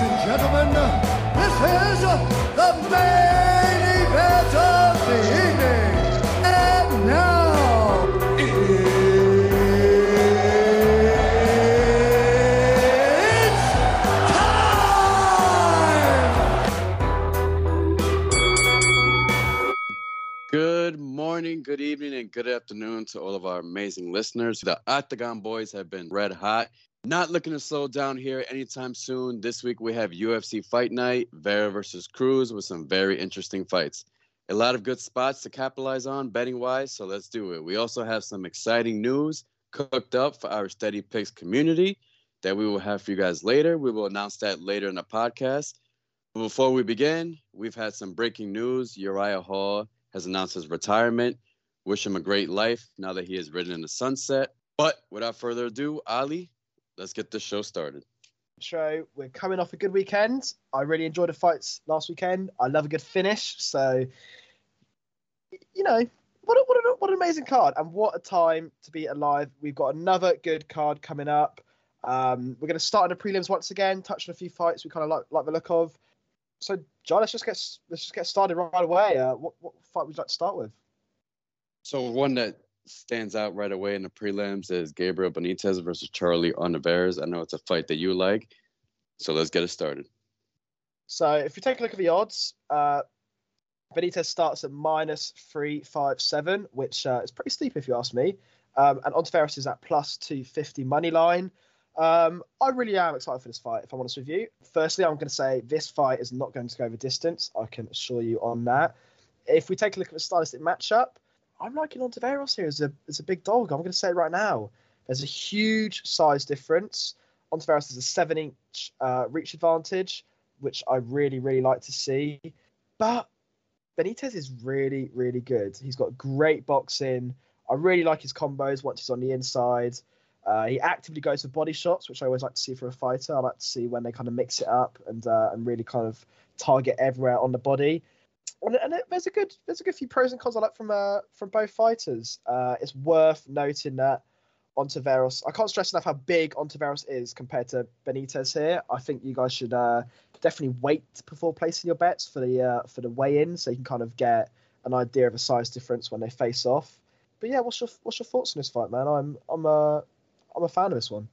Ladies and gentlemen, this is the main and good afternoon to all of our amazing listeners. The Octagon Boys have been red hot. Not looking to slow down here anytime soon. This week we have UFC Fight Night, Vera versus Cruz, with some very interesting fights. A lot of good spots to capitalize on betting wise, so let's do it. We also have some exciting news cooked up for our Steady Picks community that we will have for you guys later. We will announce that later in the podcast. But before we begin, we've had some breaking news. Uriah Hall has announced his retirement. Wish him a great life now that he has ridden in the sunset. But without further ado, Ali, let's get this show started. show. We're coming off a good weekend. I really enjoyed the fights last weekend. I love a good finish. So, you know, what a, what, a, what an amazing card and what a time to be alive. We've got another good card coming up. Um, we're going to start in the prelims once again, touch on a few fights we kind of like, like the look of. So, John, let's just get let's just get started right away. Uh, what, what fight would you like to start with? So one that stands out right away in the prelims is Gabriel Benitez versus Charlie Oliveira. I know it's a fight that you like, so let's get it started. So if you take a look at the odds, uh, Benitez starts at minus three five seven, which uh, is pretty steep if you ask me. Um, and Ontiveros is at plus two fifty money line. Um, I really am excited for this fight. If I'm honest with you, firstly, I'm going to say this fight is not going to go the distance. I can assure you on that. If we take a look at the stylistic matchup, I'm liking Ontiveros here as a as a big dog. I'm going to say it right now. There's a huge size difference. Ontiveros has a seven inch uh, reach advantage, which I really really like to see. But Benitez is really really good. He's got great boxing. I really like his combos once he's on the inside. Uh, he actively goes for body shots, which I always like to see for a fighter. I like to see when they kind of mix it up and uh, and really kind of target everywhere on the body. And, and it, there's a good there's a good few pros and cons I like from uh, from both fighters. Uh, it's worth noting that Ontiveros. I can't stress enough how big Ontiveros is compared to Benitez here. I think you guys should uh, definitely wait before placing your bets for the uh, for the weigh-in, so you can kind of get an idea of a size difference when they face off. But yeah, what's your what's your thoughts on this fight, man? I'm I'm a I'm a fan of this one.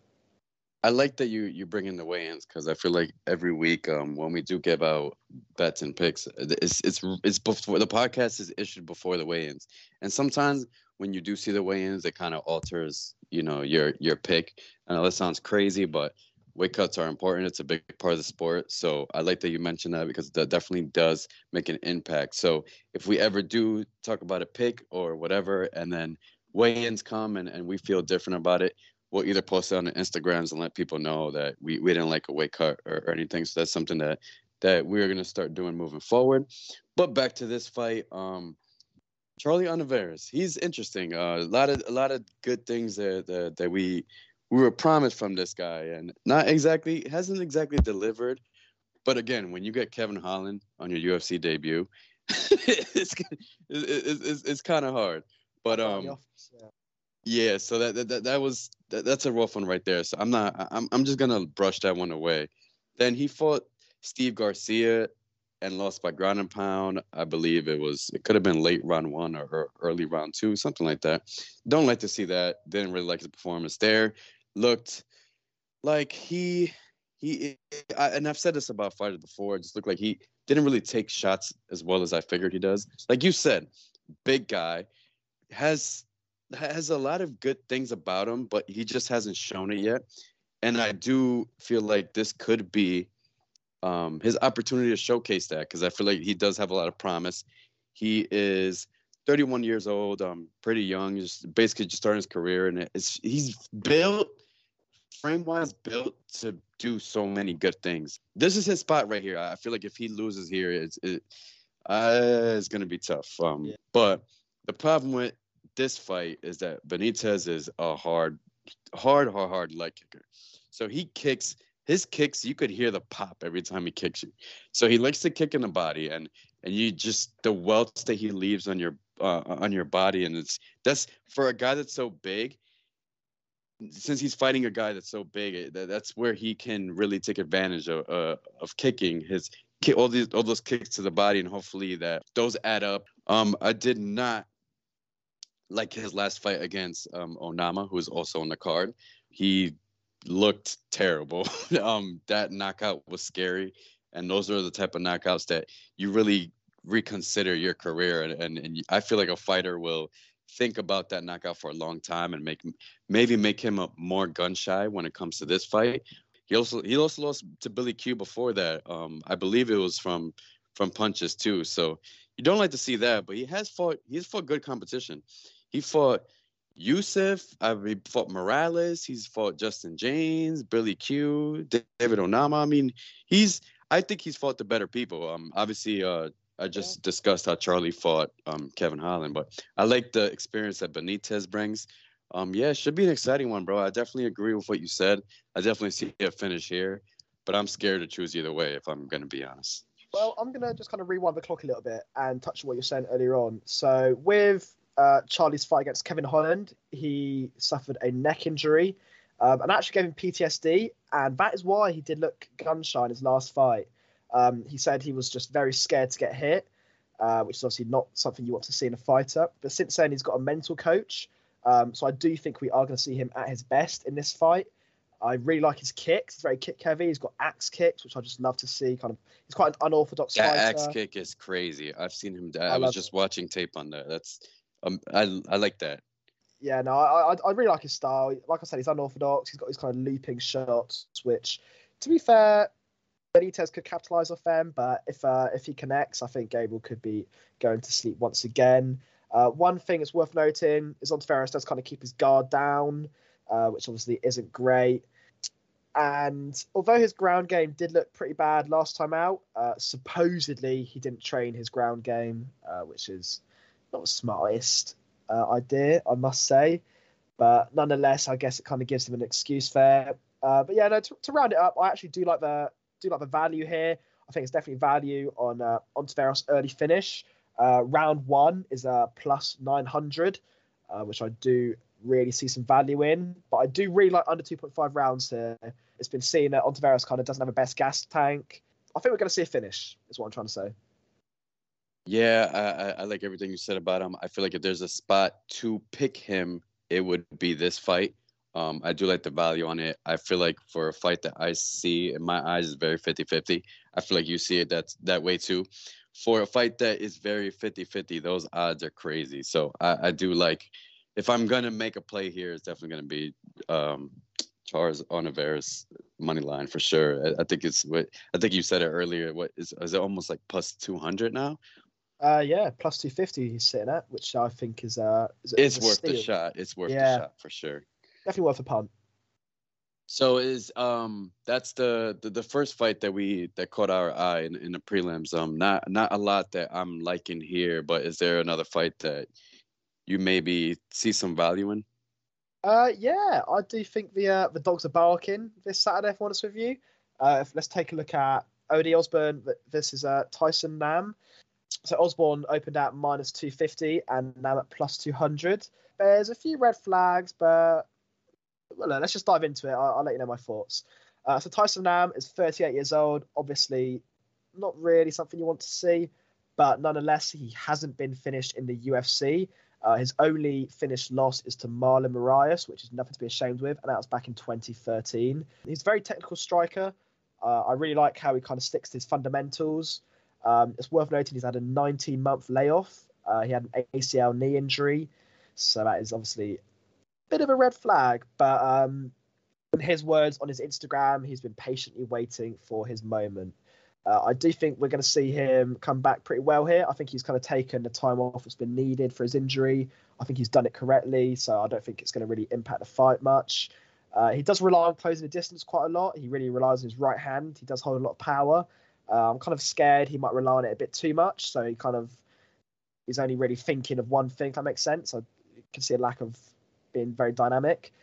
I like that you you bring in the weigh-ins because I feel like every week um, when we do give out bets and picks, it's it's it's before the podcast is issued before the weigh-ins, and sometimes when you do see the weigh-ins, it kind of alters you know your your pick. I know that sounds crazy, but weight cuts are important. It's a big part of the sport. So I like that you mentioned that because that definitely does make an impact. So if we ever do talk about a pick or whatever, and then weigh-ins come and, and we feel different about it, we'll either post it on the Instagrams and let people know that we, we didn't like a weight cut or, or anything. So that's something that that we're gonna start doing moving forward. But back to this fight, um, Charlie Oliveira, he's interesting. Uh, a lot of a lot of good things that, that that we we were promised from this guy, and not exactly hasn't exactly delivered. But again, when you get Kevin Holland on your UFC debut, it's, it's it's, it's kind of hard. But um, yeah, so that that that was that, that's a rough one right there. So I'm not I'm I'm just gonna brush that one away. Then he fought Steve Garcia and lost by ground and pound. I believe it was it could have been late round one or, or early round two, something like that. Don't like to see that. Didn't really like his performance there. Looked like he he I, and I've said this about fighters before. It just looked like he didn't really take shots as well as I figured he does. Like you said, big guy has has a lot of good things about him, but he just hasn't shown it yet. And I do feel like this could be um, his opportunity to showcase that because I feel like he does have a lot of promise. He is 31 years old, um, pretty young, just basically just starting his career, and it's he's built frame wise built to do so many good things. This is his spot right here. I feel like if he loses here, it's it, uh, it's gonna be tough. Um, yeah. But the problem with this fight is that Benitez is a hard, hard, hard, hard leg kicker. So he kicks his kicks. You could hear the pop every time he kicks you. So he likes to kick in the body, and and you just the welts that he leaves on your uh, on your body, and it's that's for a guy that's so big. since he's fighting a guy that's so big, eh, that, that's where he can really take advantage of uh, of kicking his all these all those kicks to the body, and hopefully that those add up. Um, I did not like his last fight against um, Onama, who is also on the card. He looked terrible. um, that knockout was scary, and those are the type of knockouts that you really reconsider your career. And, and, and I feel like a fighter will think about that knockout for a long time and make maybe make him a more gun shy when it comes to this fight. He also he also lost to Billy Q before that. Um, I believe it was from from punches too. So you don't like to see that, but he has fought. He's fought good competition. He fought Youssef. I mean, he fought Morales. He's fought Justin Jaynes, Billy Q, David Onama. I mean, he's. I think he's fought the better people. Um, obviously, uh, I just discussed how Charlie fought um, Kevin Holland, but I like the experience that Benitez brings. Um, yeah, it should be an exciting one, bro. I definitely agree with what you said. I definitely see a finish here, but I'm scared to choose either way if I'm going to be honest. Well, I'm going to just kind of rewind the clock a little bit and touch on what you're saying earlier on. So, with uh, Charlie's fight against Kevin Holland, he suffered a neck injury um, and actually gave him PTSD, and that is why he did look gun shy in his last fight. Um, he said he was just very scared to get hit, uh, which is obviously not something you want to see in a fighter. But since then, he's got a mental coach. Um, so I do think we are going to see him at his best in this fight. I really like his kicks. He's very kick heavy. He's got axe kicks, which I just love to see. Kind of, he's quite an unorthodox that fighter. axe kick is crazy. I've seen him. I, I was just it. watching tape on that. That's um, I I like that. Yeah, no, I, I I really like his style. Like I said, he's unorthodox. He's got his kind of looping shots, which, to be fair, Benitez could capitalize off them, but if uh, if he connects, I think Gable could be going to sleep once again. Uh, one thing that's worth noting is Ontiveros does kind of keep his guard down, uh, which obviously isn't great. And although his ground game did look pretty bad last time out, uh, supposedly he didn't train his ground game, uh, which is not the smartest uh, idea, I must say. But nonetheless, I guess it kind of gives him an excuse there. Uh, but yeah, no, to, to round it up, I actually do like the do like the value here. I think it's definitely value on uh, Ontiveros early finish. Uh, round one is a plus 900, uh, which I do really see some value in. But I do really like under 2.5 rounds here. It's been seen that Ontiveros kind of doesn't have a best gas tank. I think we're going to see a finish, is what I'm trying to say. Yeah, I, I like everything you said about him. I feel like if there's a spot to pick him, it would be this fight. Um, I do like the value on it. I feel like for a fight that I see in my eyes is very 50-50. I feel like you see it that's that way too. For a fight that is very 50-50, those odds are crazy. So I, I do like if I'm gonna make a play here, it's definitely gonna be um, Charles Ontiveros money line for sure. I, I, think it's what I think you said it earlier. What is is it almost like plus two hundred now? Uh, yeah, plus two fifty he's sitting at, which I think is uh, is, it's worth the shot. It's worth yeah. the shot for sure definitely worth a punt. So is um that's the, the the first fight that we that caught our eye in, in the prelims. Um, not not a lot that I'm liking here, but is there another fight that you maybe see some value in? Uh, yeah, I do think the uh, the dogs are barking this Saturday. If I'm honest with you, uh, if, let's take a look at Odie Osbourne. This is uh, Tyson Nam. So Osbourne opened at minus 250 and now at plus 200. There's a few red flags, but well, let's just dive into it. I'll, I'll let you know my thoughts. Uh, so Tyson Nam is 38 years old. Obviously, not really something you want to see, but nonetheless, he hasn't been finished in the UFC. Uh, his only finished loss is to Marlon Moraes, which is nothing to be ashamed with, and that was back in 2013. He's a very technical striker. Uh, I really like how he kind of sticks to his fundamentals. Um, it's worth noting he's had a 19 month layoff. Uh, he had an ACL knee injury, so that is obviously a bit of a red flag, but um, in his words on his Instagram, he's been patiently waiting for his moment. Uh, I do think we're going to see him come back pretty well here. I think he's kind of taken the time off that's been needed for his injury. I think he's done it correctly, so I don't think it's going to really impact the fight much. Uh, he does rely on closing the distance quite a lot. He really relies on his right hand. He does hold a lot of power. Uh, I'm kind of scared he might rely on it a bit too much, so he kind of is only really thinking of one thing. If that makes sense. I can see a lack of being very dynamic.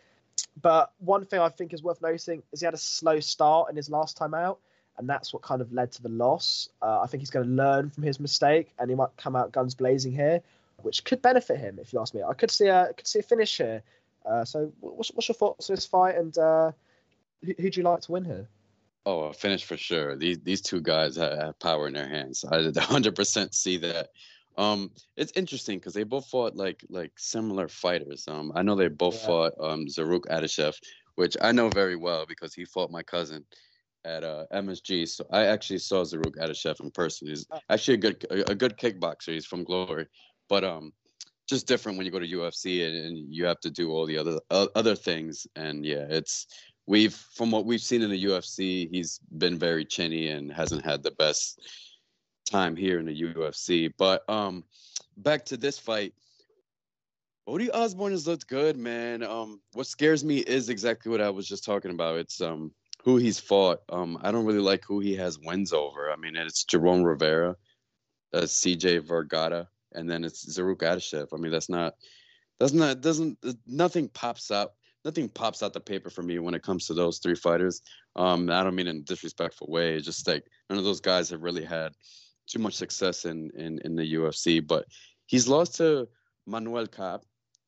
But one thing I think is worth noticing is he had a slow start in his last time out, and that's what kind of led to the loss. Uh, I think he's going to learn from his mistake, and he might come out guns blazing here, which could benefit him if you ask me. I could see a could see a finish here. Uh, so, what's, what's your thoughts on this fight, and uh, who, who'd you like to win here? Oh, a finish for sure. These these two guys have, have power in their hands. I 100% see that. Um, it's interesting because they both fought like like similar fighters. Um, I know they both Yeah. fought um Zarrukh Adashev, which I know very well because he fought my cousin at uh, MSG. So I actually saw Zarrukh Adashev in person. He's Oh. actually a good a, a good kickboxer. He's from Glory, but um, just different when you go to UFC and, and you have to do all the other uh, other things. And yeah, it's we've from what we've seen in the UFC, he's been very chinny and hasn't had the best time here in the UFC. But um, back to this fight. Odie Osbourne has looked good, man. Um, what scares me is exactly what I was just talking about. It's um who he's fought. Um, I don't really like who he has wins over. I mean, it's Jerome Rivera, uh, CJ Vergara, and then it's Zarrukh Adashev. I mean, that's not that's not doesn't nothing pops up. Nothing pops out the paper for me when it comes to those three fighters. Um, I don't mean in a disrespectful way. It's just like none of those guys have really had too much success in in, in the UFC. But he's lost to Manel Kape.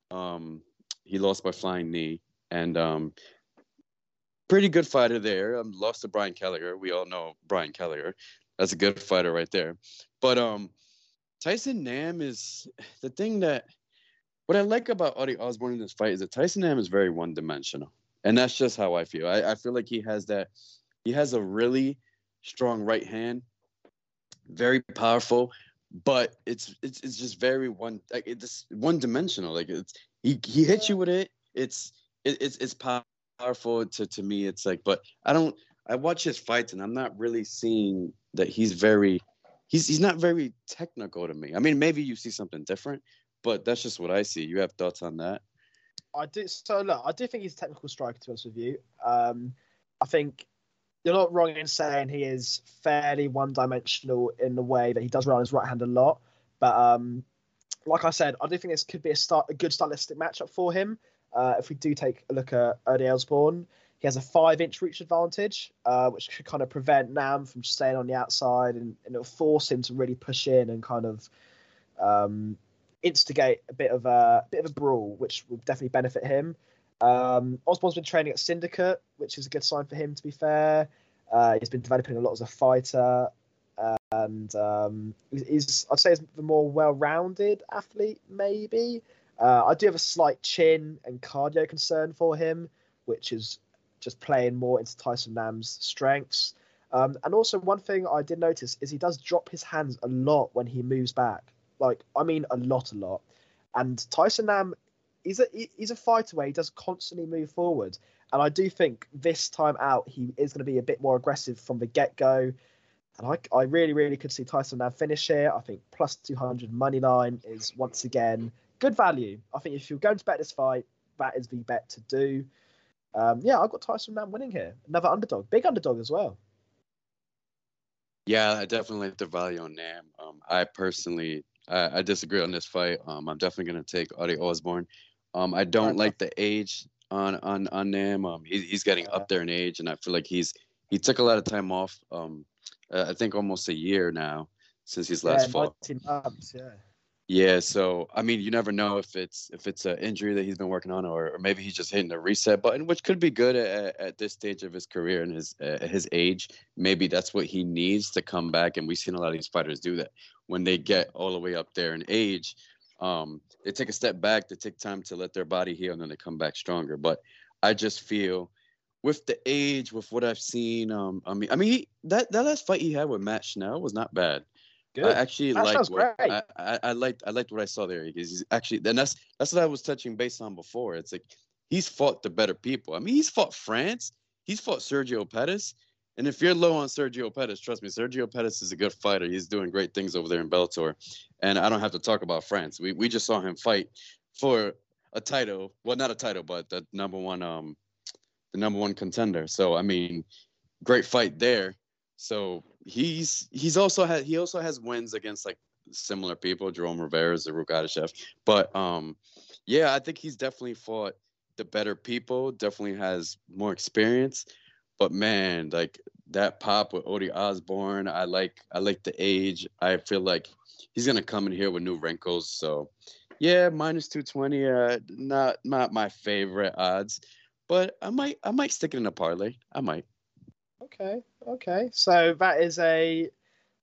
Um, he lost by flying knee, and um, pretty good fighter there. Um, lost to Brian Kelleher. We all know Brian Kelleher. That's a good fighter right there. But um, Tyson Nam is the thing that what I like about Audie Osbourne in this fight is that Tyson Nam is very one dimensional. And that's just how I feel. I, I feel like he has that he has a really strong right hand, very powerful, but it's it's it's just very one like it's one dimensional. Like it's he he hits you with it. It's it, it's it's powerful to to me. It's like, but I don't. I watch his fights and I'm not really seeing that he's very he's he's not very technical to me. I mean, maybe you see something different, but that's just what I see. You have thoughts on that? I do. So look, I do think he's a technical striker. To honest with you, um, I think you're not wrong in saying he is fairly one-dimensional in the way that he does run his right hand a lot. But um, like I said, I do think this could be a start, a good stylistic matchup for him. Uh, if we do take a look at Ernie Osbourne, he has a five-inch reach advantage, uh, which could kind of prevent Nam from staying on the outside, and, and it'll force him to really push in and kind of um, instigate a bit of a bit of a brawl, which will definitely benefit him. Um, Osbourne's been training at Syndicate, which is a good sign for him. To be fair, uh, he's been developing a lot as a fighter, and um, he's I'd say he's the more well-rounded athlete. Maybe uh, I do have a slight chin and cardio concern for him, which is just playing more into Tyson Nam's strengths. Um, and also, one thing I did notice is he does drop his hands a lot when he moves back. Like, I mean, a lot, a lot. And Tyson Nam, is a he- he's a fighter where he does constantly move forward. And I do think this time out he is going to be a bit more aggressive from the get go. And I, I really, really could see Tyson Nam finish here. I think plus 200 money line is once again good value. I think if you're going to bet this fight, that is the bet to do. Um, yeah, I've got Tyson Nam winning here. Another underdog, big underdog as well. Yeah, I definitely like the value on Nam. Um, I personally, I, I disagree on this fight. Um, I'm definitely gonna take Audie Osbourne. Um, I don't like the age on on on Nam. Um, he's he's getting up there in age, and I feel like he's he took a lot of time off. Um, uh, I think almost a year now since his last yeah, fought. 19 months, yeah. Yeah, so I mean, you never know if it's if it's an injury that he's been working on, or, or maybe he's just hitting the reset button, which could be good at, at this stage of his career and his uh, his age. Maybe that's what he needs to come back, and we've seen a lot of these fighters do that when they get all the way up there in age. Um, they take a step back, they take time to let their body heal, and then they come back stronger. But I just feel with the age, with what I've seen, um, I mean, I mean, he, that that last fight he had with Matt Schnell was not bad. Good. I actually That liked what. I, I, I liked I liked what I saw there because he's actually then that's that's what I was touching base on before. It's like he's fought the better people. I mean, he's fought France, he's fought Sergio Pettis. And if you're low on Sergio Pettis, trust me, Sergio Pettis is a good fighter. He's doing great things over there in Bellator. And I don't have to talk about France. We we just saw him fight for a title. Well, not a title, but the number one um the number one contender. So I mean, great fight there. So he's he's also had he also has wins against like similar people, Jerome Rivera, Zarrukh Adashev. But um, yeah, I think he's definitely fought the better people. Definitely has more experience. But man, like that pop with Odie Osbourne, I like I like the age. I feel like he's gonna come in here with new wrinkles. So Yeah, minus two twenty. Uh, not not my favorite odds, but I might I might stick it in a parlay. I might. Okay, okay. So that is a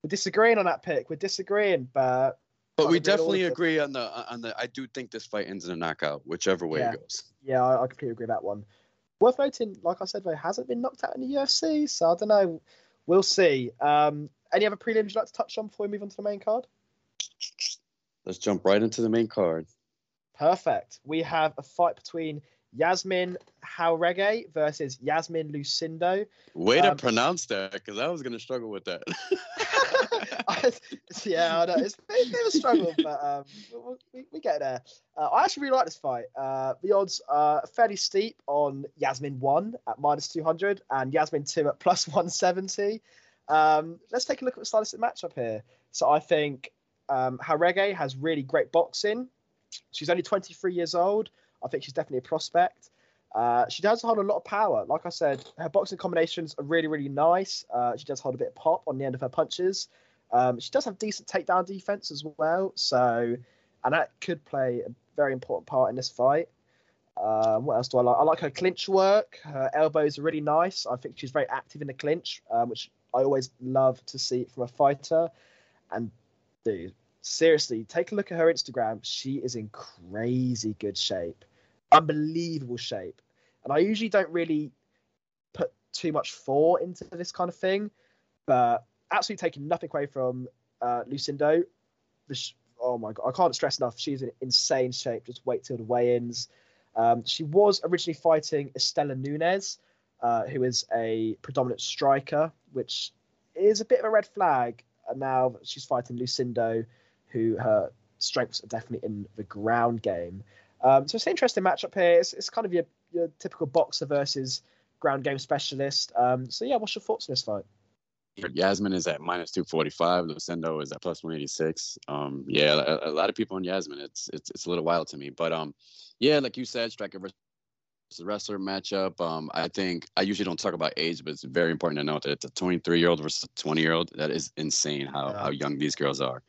we're disagreeing on that pick. We're disagreeing, but But we definitely agree on the on the. I do think this fight ends in a knockout, whichever way Yeah. it goes. yeah, I, I completely agree with that one. Worth noting, like I said, though, hasn't been knocked out in the UFC, so I don't know. We'll see. Um, any other prelims you'd like to touch on before we move on to the main card? Let's jump right into the main card. Perfect. We have a fight between Yasmin Jauregui versus Yasmin Lucindo. Way Um, to pronounce that, because I was gonna struggle with that. I- yeah, I know. It's a bit, of a struggle, but um, we, we, we get there. Uh, I actually really like this fight. Uh, the odds are fairly steep on Yasmin 1 at minus 200 and Yasmin 2 at plus 170. Um, let's take a look at the stylistic matchup here. So I think um, Jauregui has really great boxing. She's only 23 years old. I think she's definitely a prospect. Uh, she does hold a lot of power. Like I said, her boxing combinations are really, really nice. Uh, she does hold a bit of pop on the end of her punches. Um, she does have decent takedown defense as well. So, and that could play a very important part in this fight. Um, what else do I like? I like her clinch work. Her elbows are really nice. I think she's very active in the clinch, um, which I always love to see from a fighter. And dude, seriously, take a look at her Instagram. She is in crazy good shape, unbelievable shape. And I usually don't really put too much thought into this kind of thing, but absolutely taking nothing away from uh, Lucindo. Sh- oh my god, I can't stress enough. She's in insane shape. Just wait till the weigh-ins. Um, she was originally fighting Istela Nunes, uh, who is a predominant striker, which is a bit of a red flag. And now she's fighting Lucindo, who her strengths are definitely in the ground game. Um, so it's an interesting matchup here. It's, it's kind of your, your typical boxer versus ground game specialist. Um, so yeah, what's your thoughts on this fight? Yasmin is at minus two forty five. Lucindo is at plus one eighty six. Um, yeah, a, a lot of people on Yasmin. It's it's it's a little wild to me, but um, yeah, like you said, striker versus wrestler matchup. Um, I think I usually don't talk about age, but it's very important to note that it's a twenty three year old versus a twenty year old. That is insane how Yeah. how young these girls are.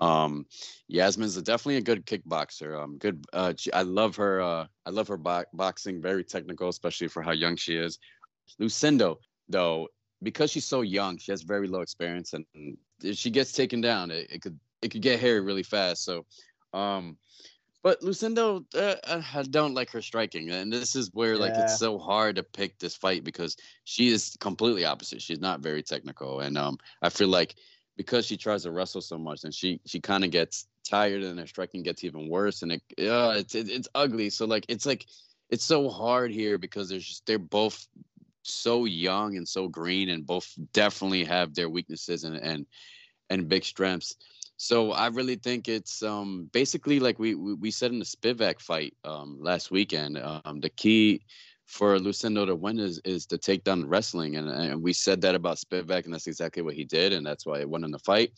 Um, Yasmin's a, definitely a good kickboxer. Um, good. Uh, she- I love her. Uh, I love her bo- boxing. Very technical, especially for how young she is. Lucindo, though, because she's so young, she has very low experience, and if she gets taken down, it, it could it could get hairy really fast. So, um, but Lucindo, uh, I don't like her striking, and this is where like it's so hard to pick this fight because she is completely opposite. She's not very technical, and um, I feel like because she tries to wrestle so much, and she she kind of gets tired, and her striking gets even worse, and it uh, it's it, it's ugly. So like it's like it's so hard here because there's just they're both so young and so green, and both definitely have their weaknesses and and and big strengths. So I really think it's um, basically like we, we we said in the Spivac fight um, last weekend. Um, the key for Lucindo to win is is to take down wrestling, and, and we said that about Spivac, and that's exactly what he did, and that's why he won in the fight.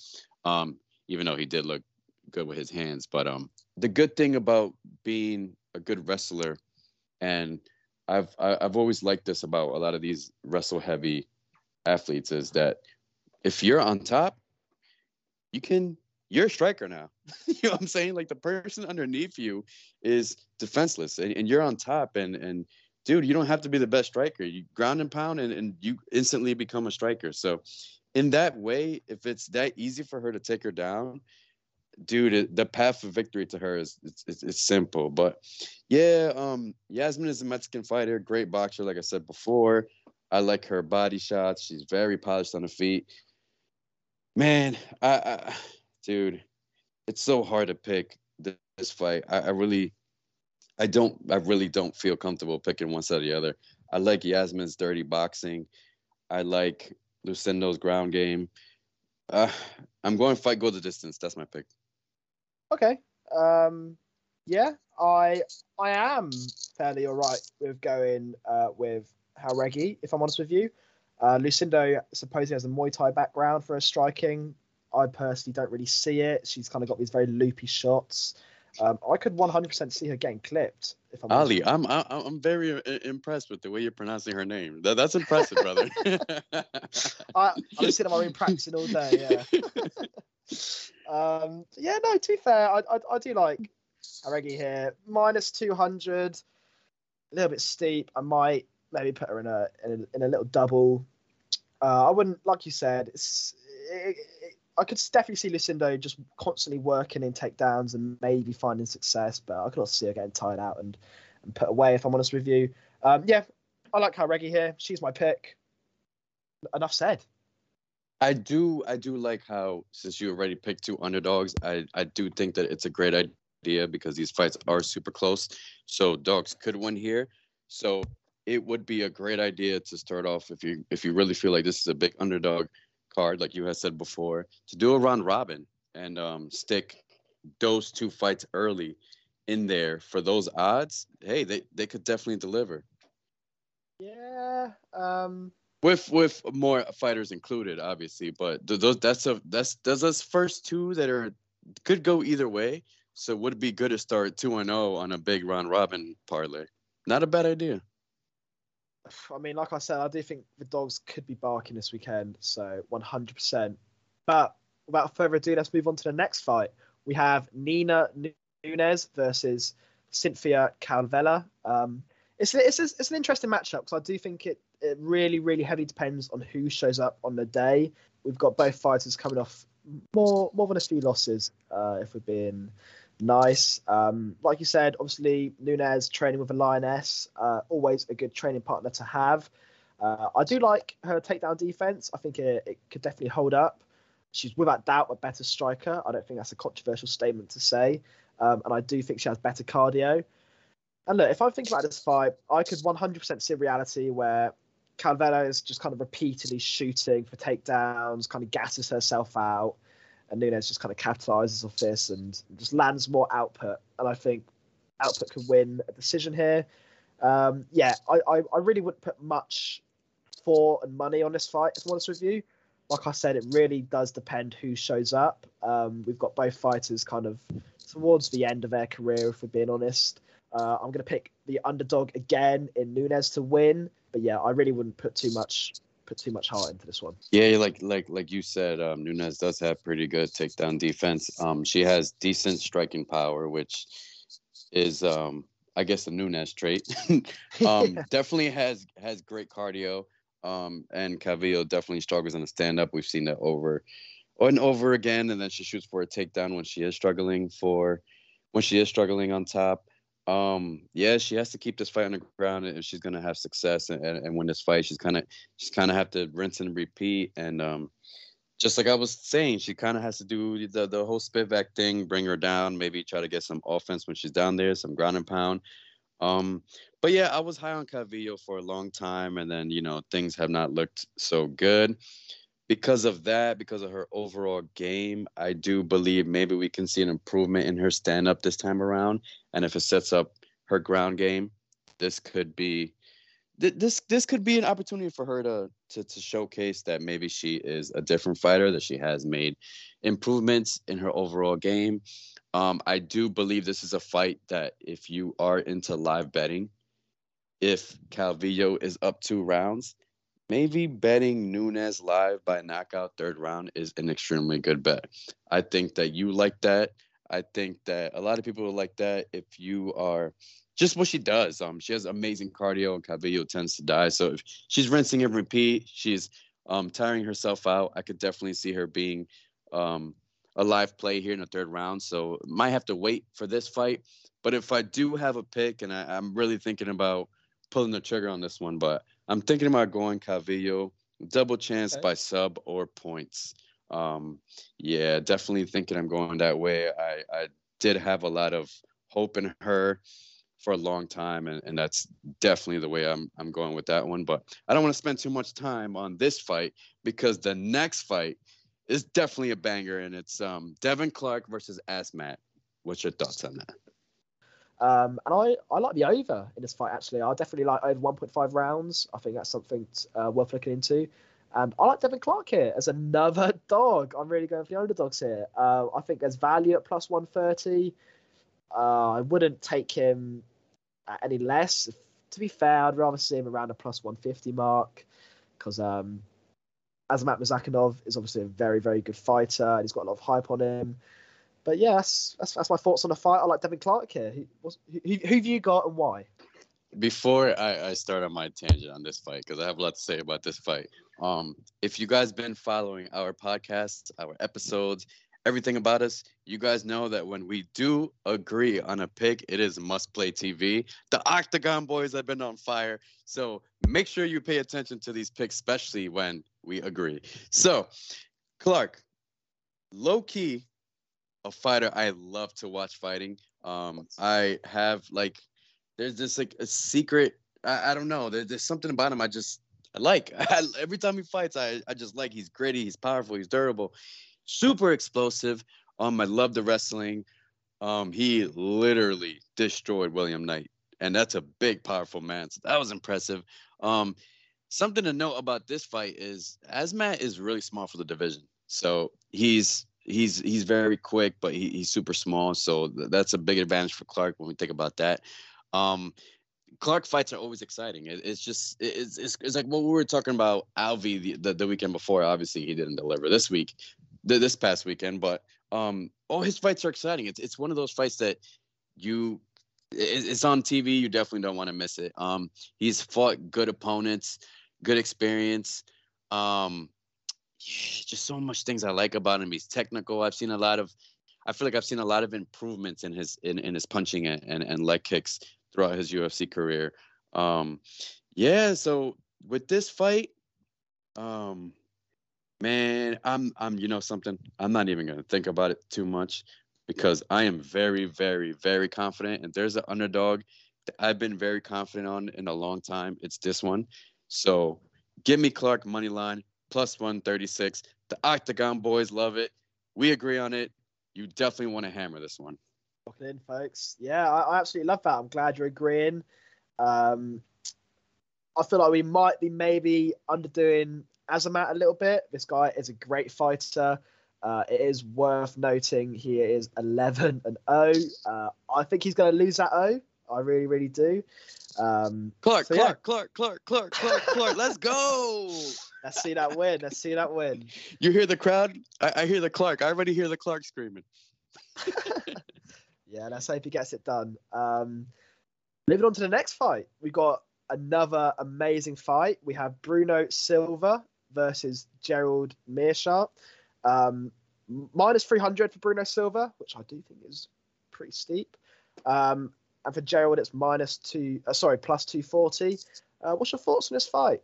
Um, even though he did look good with his hands, but um, the good thing about being a good wrestler, and I've I- I've always liked this about a lot of these wrestle heavy athletes is that if you're on top, you can you're a striker now. you know what I'm saying? Like the person underneath you is defenseless and, and you're on top and and dude, you don't have to be the best striker. You ground and pound and, and you instantly become a striker. So in that way, if it's that easy for her to take her down, dude, the path of victory to her is it's, it's, it's simple. But yeah, um, Yasmin is a Mexican fighter, great boxer, like I said before. I like her body shots. She's very polished on the feet. Man, I, I dude, it's so hard to pick this fight. I, I really, I don't, I really don't feel comfortable picking one side or the other. I like Yasmin's dirty boxing. I like Lucindo's ground game. Uh, I'm going to fight go the distance. That's my pick. Okay. Um, yeah, I I am fairly all right with going uh, with Jauregui, if I'm honest with you. Uh, Lucindo supposedly has a Muay Thai background for her striking. I personally don't really see it. She's kind of got these very loopy shots. Um, I could 100% see her getting clipped. If I'm Ali. I'm I'm, I'm very uh, impressed with the way you're pronouncing her name. That, that's impressive, brother. I, I'm sitting in my room practicing all day. Yeah. um, yeah, no. To be fair, I, I, I do like Jauregui here, minus 200, a little bit steep. I might maybe put her in a in a, in a little double. Uh, I wouldn't, like you said, it's, it, it, I could definitely see Lucindo just constantly working in takedowns and maybe finding success, but I could also see her getting tired out and, and put away, if I'm honest with you. Um, yeah, I like Jauregui here. She's my pick. Enough said. I do I do like how since you already picked two underdogs, I, I do think that it's a great idea because these fights are super close. So dogs could win here. So it would be a great idea to start off if you if you really feel like this is a big underdog card, like you had said before, to do a round robin and um, stick those two fights early in there for those odds. Hey, they, they could definitely deliver. Yeah. Um with with more fighters included, obviously. But those that's a that's those first two that are could go either way. So would it be good to start two and zero oh on a big round robin parlay? Not a bad idea. I mean, like I said, I do think the dogs could be barking this weekend, so 100%. But without further ado, let's move on to the next fight. We have Nina Nunes versus Cynthia Calvillo. Um, it's, it's, it's an interesting matchup because I do think it it really, really heavily depends on who shows up on the day. We've got both fighters coming off more more than a few losses, uh, if we're being nice. Um, like you said, obviously Nunes training with a lioness, uh, always a good training partner to have. Uh, I do like her takedown defense. I think it, it could definitely hold up. She's without doubt a better striker. I don't think that's a controversial statement to say. Um, and I do think she has better cardio. And look, if I think about this fight, I could 100% see reality where Calvillo is just kind of repeatedly shooting for takedowns, kind of gasses herself out, and Nunes just kind of capitalizes off this and just lands more output. And I think output could win a decision here. Um, yeah, I, I, I, really wouldn't put much for and money on this fight, if I'm honest with you. Like I said, it really does depend who shows up. Um, we've got both fighters kind of towards the end of their career, if we're being honest. Uh, I'm going to pick the underdog again in Nunes to win but yeah, I really wouldn't put too much put too much heart into this one. Yeah, like like like you said, um, Nunes does have pretty good takedown defense. Um, she has decent striking power, which is um, I guess a Nunes trait. um, yeah. definitely has has great cardio. Um, and Calvillo definitely struggles in the stand up. We've seen that over and over again, and then she shoots for a takedown when she is struggling for when she is struggling on top. Um, yeah, she has to keep this fight on the ground if she's gonna have success and, and, and win this fight. She's kind of she's kind of have to rinse and repeat. And um, just like I was saying, she kind of has to do the the whole Spivac thing, bring her down, maybe try to get some offense when she's down there, some ground and pound. Um, but yeah, I was high on Calvillo for a long time, and then you know things have not looked so good because of that, because of her overall game, I do believe maybe we can see an improvement in her stand up this time around. And if it sets up her ground game, this could be this this could be an opportunity for her to, to to showcase that maybe she is a different fighter, that she has made improvements in her overall game. Um, I do believe this is a fight that if you are into live betting, if Calvillo is up two rounds, maybe betting Nunes live by knockout third round is an extremely good bet. I think that you like that. I think that a lot of people like that if you are just what she does. Um, she has amazing cardio, and Calvillo tends to die. So if she's rinsing and repeat, she's um tiring herself out. I could definitely see her being um a live play here in the third round. So might have to wait for this fight. But if I do have a pick, and I, I'm really thinking about pulling the trigger on this one, but I'm thinking about going Calvillo, double chance okay. by sub or points. Um, yeah, definitely thinking I'm going that way. I, I did have a lot of hope in her for a long time, and, and that's definitely the way I'm I'm going with that one. But I don't want to spend too much time on this fight because the next fight is definitely a banger, and it's um Devin Clark versus Azamat. What's your thoughts on that? Um, and I, I like the over in this fight, actually. I definitely like over 1.5 rounds. I think that's something uh, worth looking into. And I like Devin Clark here as another dog. I'm really going for the underdogs here. Uh, I think there's value at plus 130. Uh, I wouldn't take him at any less. To be fair, I'd rather see him around a plus 150 mark because um, Azamat Murzakanov is obviously a very, very good fighter and he's got a lot of hype on him. But yeah, that's, that's, my thoughts on the fight. I like Devin Clark here. Who, who, who have you got and why? Before I, I start on my tangent on this fight, because I have a lot to say about this fight. Um, if you guys been following our podcasts, our episodes, everything about us, you guys know that when we do agree on a pick, it is must play TV. The Octagon boys have been on fire. So make sure you pay attention to these picks, especially when we agree. So, Clark, low key, a fighter I love to watch fighting. Um, I have like, there's this like a secret. I, I don't know. There, there's something about him I just I like. I, every time he fights, I, I just like. He's gritty. He's powerful. He's durable. Super explosive. Um, I love the wrestling. Um, he literally destroyed William Knight, and that's a big, powerful man. So that was impressive. Um, something to note about this fight is Azamat is really small for the division. So he's he's he's very quick, but he, he's super small. So th- that's a big advantage for Clark when we think about that. Um, Clark fights are always exciting. It, it's just it- it's, it's it's like what we were talking about Alvi the, the, the weekend before. Obviously, he didn't deliver this week, th- this past weekend, but um, all his fights are exciting. It's it's one of those fights that you it, it's on TV. You definitely don't want to miss it. Um, he's fought good opponents, good experience. Um, just so much things I like about him. He's technical. I've seen a lot of. I feel like I've seen a lot of improvements in his in, in his punching and, and, and leg kicks throughout his UFC career. Um, yeah, so with this fight, um, man, I'm I'm you know something. I'm not even gonna think about it too much because I am very, very, very confident. And there's an underdog that I've been very confident on in a long time. It's this one. So give me Clark money line plus 136. The Octagon boys love it. We agree on it. You definitely want to hammer this one. Locking in, folks. Yeah, I, I absolutely love that. I'm glad you're agreeing. Um, I feel like we might be maybe underdoing Azamat a little bit. This guy is a great fighter. Uh, it is worth noting he is 11 and 0. Uh, I think he's going to lose that O. I really, really do. Um, Clark, So, yeah. Clark, Clark, Clark, Clark, Clark, Clark. Let's go. Let's see that win. Let's see that win. You hear the crowd? I, I hear the Clark. I already hear the Clark screaming. Yeah, let's hope he gets it done. Um, moving on to the next fight, we've got another amazing fight. We have Bruno Silva versus Gerald Meerschaert. Um, minus 300 for Bruno Silva, which I do think is pretty steep. Um, and for Gerald, it's minus two, uh, sorry, plus 240. Uh, what's your thoughts on this fight?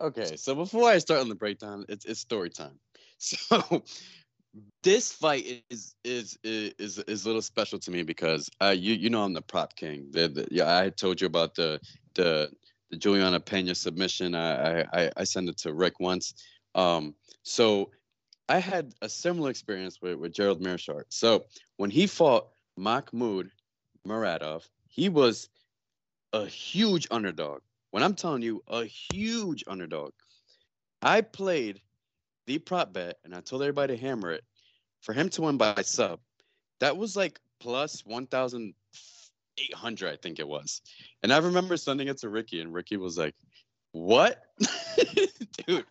Okay, so before I start on the breakdown, it's it's story time. So this fight is is is is a little special to me because uh you you know I'm the prop king. The, the, yeah, I told you about the the the Juliana Pena submission. I I I sent it to Rick once. Um, so I had a similar experience with with Gerald Meerschaert. So when he fought Mahmoud Muradov, he was a huge underdog. When I'm telling you a huge underdog, I played the prop bet and I told everybody to hammer it for him to win by sub. That was like plus 1,800, I think it was. And I remember sending it to Ricky, and Ricky was like, What? Dude.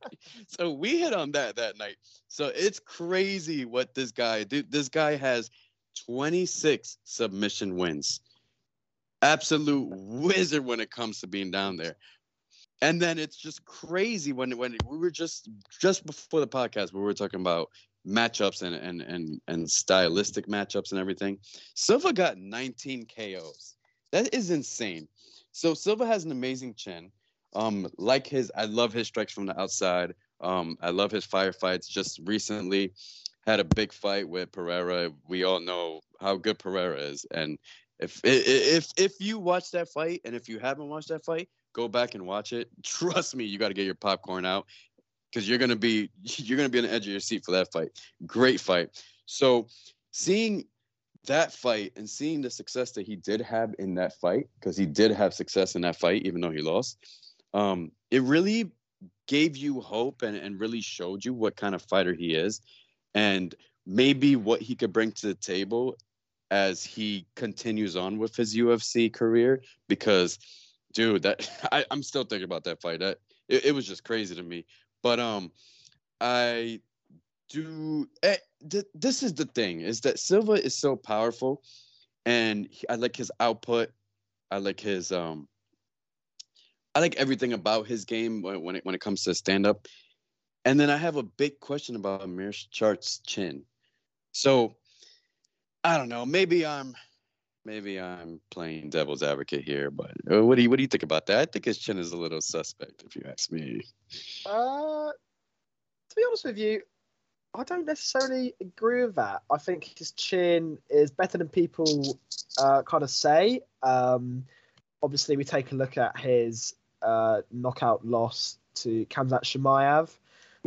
So we hit on that that night. So it's crazy what this guy, dude, this guy has 26 submission wins absolute wizard when it comes to being down there. And then it's just crazy when when we were just just before the podcast we were talking about matchups and and and and stylistic matchups and everything. Silva got 19 KOs. That is insane. So Silva has an amazing chin. Um, like his, I love his strikes from the outside. Um, I love his firefights. Just recently had a big fight with Pereira. We all know how good Pereira is, and if if if you watch that fight, and if you haven't watched that fight, go back and watch it. Trust me, you got to get your popcorn out because you're gonna be you're gonna be on the edge of your seat for that fight. Great fight. So seeing that fight and seeing the success that he did have in that fight, because he did have success in that fight, even though he lost, um, it really gave you hope and, and really showed you what kind of fighter he is and maybe what he could bring to the table as he continues on with his UFC career because dude that I, I'm still thinking about that fight that it, it was just crazy to me but um I do eh, th- this is the thing is that Silva is so powerful, and he, I like his output. I like his um. I like everything about his game when when it when it comes to stand up, and then I have a big question about Meerschaert's chin. So, I don't know. Maybe I'm maybe I'm playing devil's advocate here, but uh, what do you what do you think about that? I think his chin is a little suspect, if you ask me. Uh, to be honest with you, I don't necessarily agree with that. I think his chin is better than people uh, kind of say. Um, obviously, we take a look at his uh, knockout loss to Kamzat Chimaev.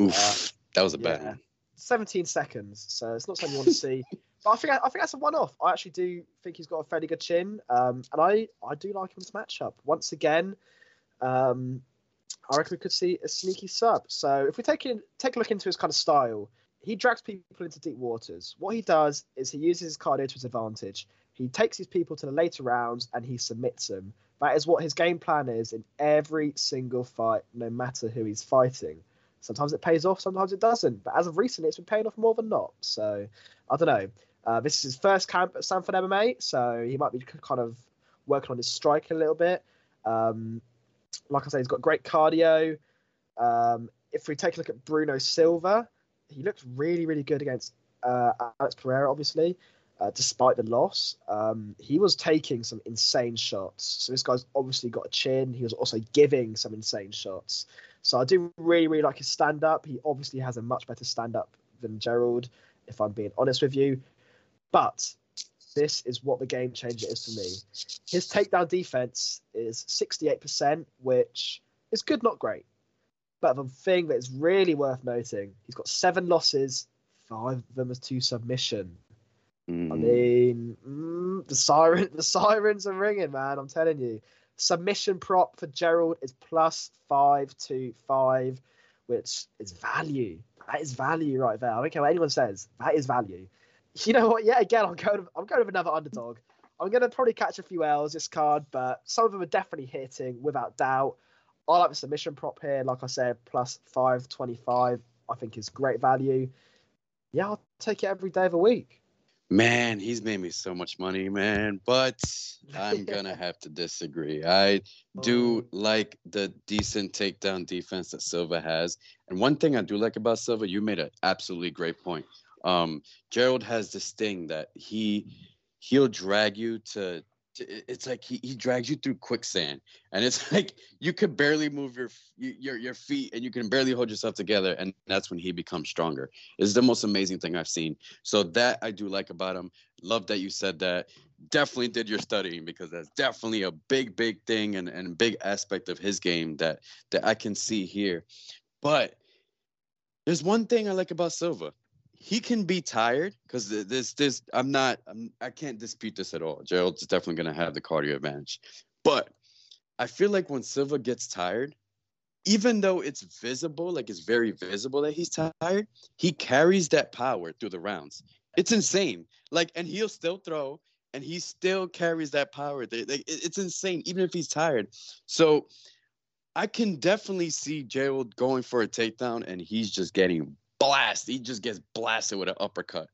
Oof, Uh, that was a bad yeah. one. 17 seconds, so it's not something you want to see. I think I think that's a one-off. I actually do think he's got a fairly good chin, um, and I I do like him in this matchup. Once again, um, I reckon we could see a sneaky sub. So if we take in, take a look into his kind of style, he drags people into deep waters. What he does is he uses his cardio to his advantage. He takes his people to the later rounds and he submits them. That is what his game plan is in every single fight, no matter who he's fighting. Sometimes it pays off, sometimes it doesn't. But as of recently, it's been paying off more than not. So I don't know. Uh, this is his first camp at Sanford MMA, so he might be kind of working on his strike a little bit. Um, like I say, he's got great cardio. Um, if we take a look at Bruno Silva, he looked really, really good against uh, Alex Pereira, obviously, uh, despite the loss. Um, he was taking some insane shots. So this guy's obviously got a chin. He was also giving some insane shots. So I do really, really like his stand up. He obviously has a much better stand up than Gerald, if I'm being honest with you. But this is what the game changer is for me. His takedown defense is 68%, which is good, not great. But the thing that is really worth noting, he's got seven losses, five of them as to submission. I Mm. mean, mm, the siren, the sirens are ringing, man. I'm telling you. Submission prop for Gerald is plus five to five, which is value. That is value right there. I don't care what anyone says. That is value. You know what? Yeah, again, I'm going. I'm going with another underdog. I'm going to probably catch a few L's this card, but some of them are definitely hitting without doubt. I like the submission prop here. Like I said, plus five twenty-five. I think is great value. Yeah, I'll take it every day of the week. Man, he's made me so much money, man. But I'm gonna have to disagree. I do oh. like the decent takedown defense that Silva has. And one thing I do like about Silva, you made an absolutely great point. Um, Gerald has this thing that he he'll drag you to, to it's like he, he drags you through quicksand. And it's like you could barely move your your your feet and you can barely hold yourself together. And that's when he becomes stronger. It's the most amazing thing i've seen. So that i do like about him. Love that you said that. Definitely did your studying because that's definitely a big big thing and, and big aspect of his game that that i can see here. But there's one thing i like about silva he can be tired because this this I'm not I'm, I can't dispute this at all. Gerald's definitely gonna have the cardio advantage, but I feel like when Silva gets tired, even though it's visible, like it's very visible that he's tired, he carries that power through the rounds. It's insane. Like, and he'll still throw, and he still carries that power. It's insane, even if he's tired. So I can definitely see Gerald going for a takedown, and he's just getting blast. He just gets blasted with an uppercut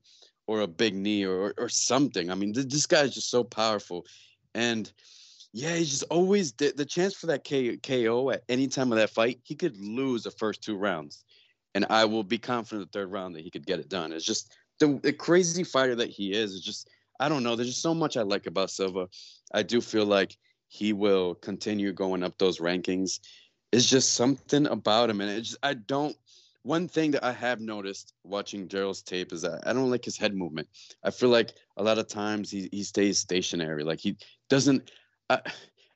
or a big knee or, or, something. I mean, th- this guy is just so powerful. And yeah, he's just always the, the chance for that K, KO at any time of that fight, he could lose the first two rounds. And I will be confident the third round that he could get it done. It's just the, the crazy fighter that he is. It's just, I don't know. There's just so much I like about Silva. I do feel like he will continue going up those rankings. It's just something about him. And it just, I don't, one thing that I have noticed watching Gerald's tape is that I don't like his head movement. I feel like a lot of times he, he stays stationary. Like he doesn't, uh,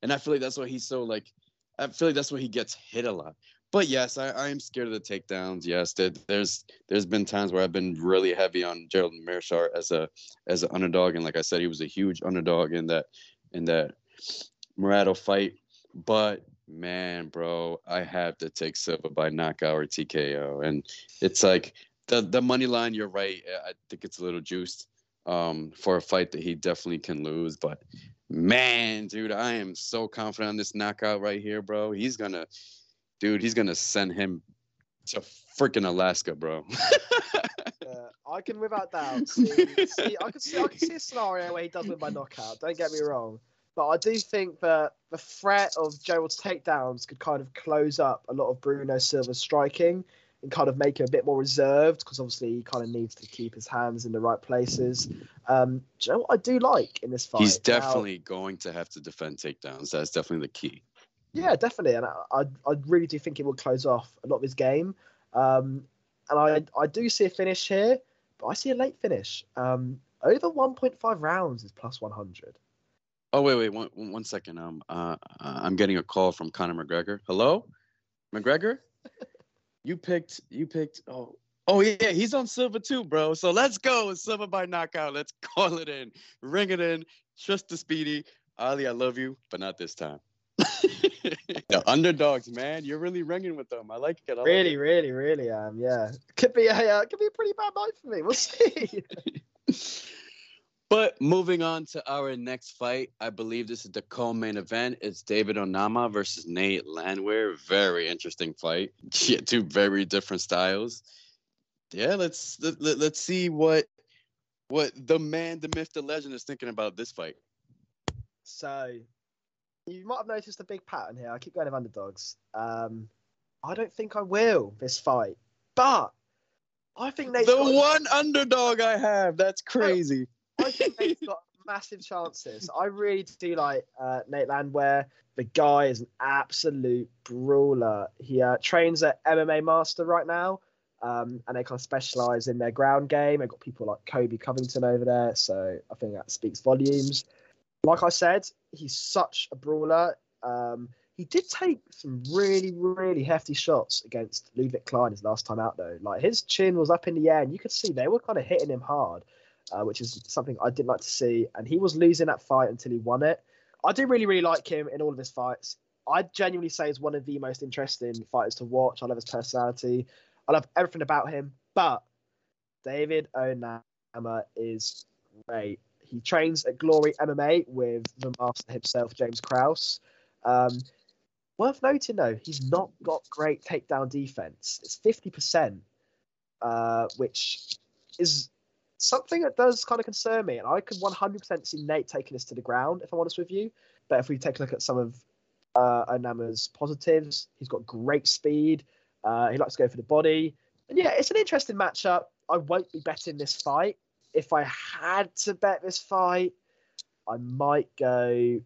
and I feel like that's why he's so like, I feel like that's why he gets hit a lot. But yes, I, I am scared of the takedowns. Yes, there, there's there's been times where I've been really heavy on Gerald Meerschaert as a as an underdog, and like I said, he was a huge underdog in that in that Muradov fight. But man, bro, I have to take Silva by knockout or TKO, and it's like the the money line. You're right. I think it's a little juiced um, for a fight that he definitely can lose. But man, dude, I am so confident on this knockout right here, bro. He's gonna, dude, he's gonna send him to freaking Alaska, bro. I can without doubt see, see, I can see I can see a scenario where he does win by knockout. Don't get me wrong, but I do think that the threat of Gerald's takedowns could kind of close up a lot of Bruno Silva's striking and kind of make him a bit more reserved because obviously he kind of needs to keep his hands in the right places. Um, do you know what I do like in this fight? He's Now- definitely going to have to defend takedowns. That's definitely the key. Yeah, definitely, and I, I, I really do think it will close off a lot of his game. Um, and I, I do see a finish here, but I see a late finish. Um, over 1.5 rounds is plus 100. Oh wait, wait, one, one second. Um, uh, I'm getting a call from Conor McGregor. Hello, McGregor. you picked. You picked. Oh, oh yeah, he's on Silva too, bro. So let's go, Silva by knockout. Let's call it in, ring it in. Trust the speedy. Ali, I love you, but not this time. the underdogs, man. You're really ringing with them. I like it. I like Really, it. really, really am. Yeah, could be a uh, could be a pretty bad night for me. We'll see. But moving on to our next fight, I believe this is the co-main event. It's David Onama versus Nate Landwehr. Very interesting fight. Yeah, two very different styles. Yeah, let's let, let, let's see what what the man, the myth, the legend is thinking about this fight. so, you might have noticed a big pattern here. I keep going with underdogs. Um, I don't think I will this fight, but I think Nate's the one underdog I have. That's crazy. I think Nate's got massive chances. I really do like uh, Nate Landwehr. The guy is an absolute brawler. He uh, trains at MMA Master right now, um, and they kind of specialize in their ground game. They've got people like Colby Covington over there, so I think that speaks volumes. Like I said, he's such a brawler. Um, he did take some really, really hefty shots against Ludwig Klein his last time out, though. Like his chin was up in the air, and you could see they were kind of hitting him hard uh, which is something I didn't like to see. And he was losing that fight until he won it. I do really, really like him in all of his fights. I genuinely say he's one of the most interesting fighters to watch. I love his personality. I love everything about him. But David Onama is great. He trains at Glory MMA with the master himself, James Krause. Um, worth noting though, he's not got great takedown defense. It's fifty percent, uh, which is something that does kind of concern me. And I could 100% see Nate taking this to the ground, if I'm honest with you. But if we take a look at some of uh, Onama's positives, he's got great speed. Uh, he likes to go for the body. And yeah, it's an interesting matchup. I won't be betting this fight. If I had to bet this fight, I might go,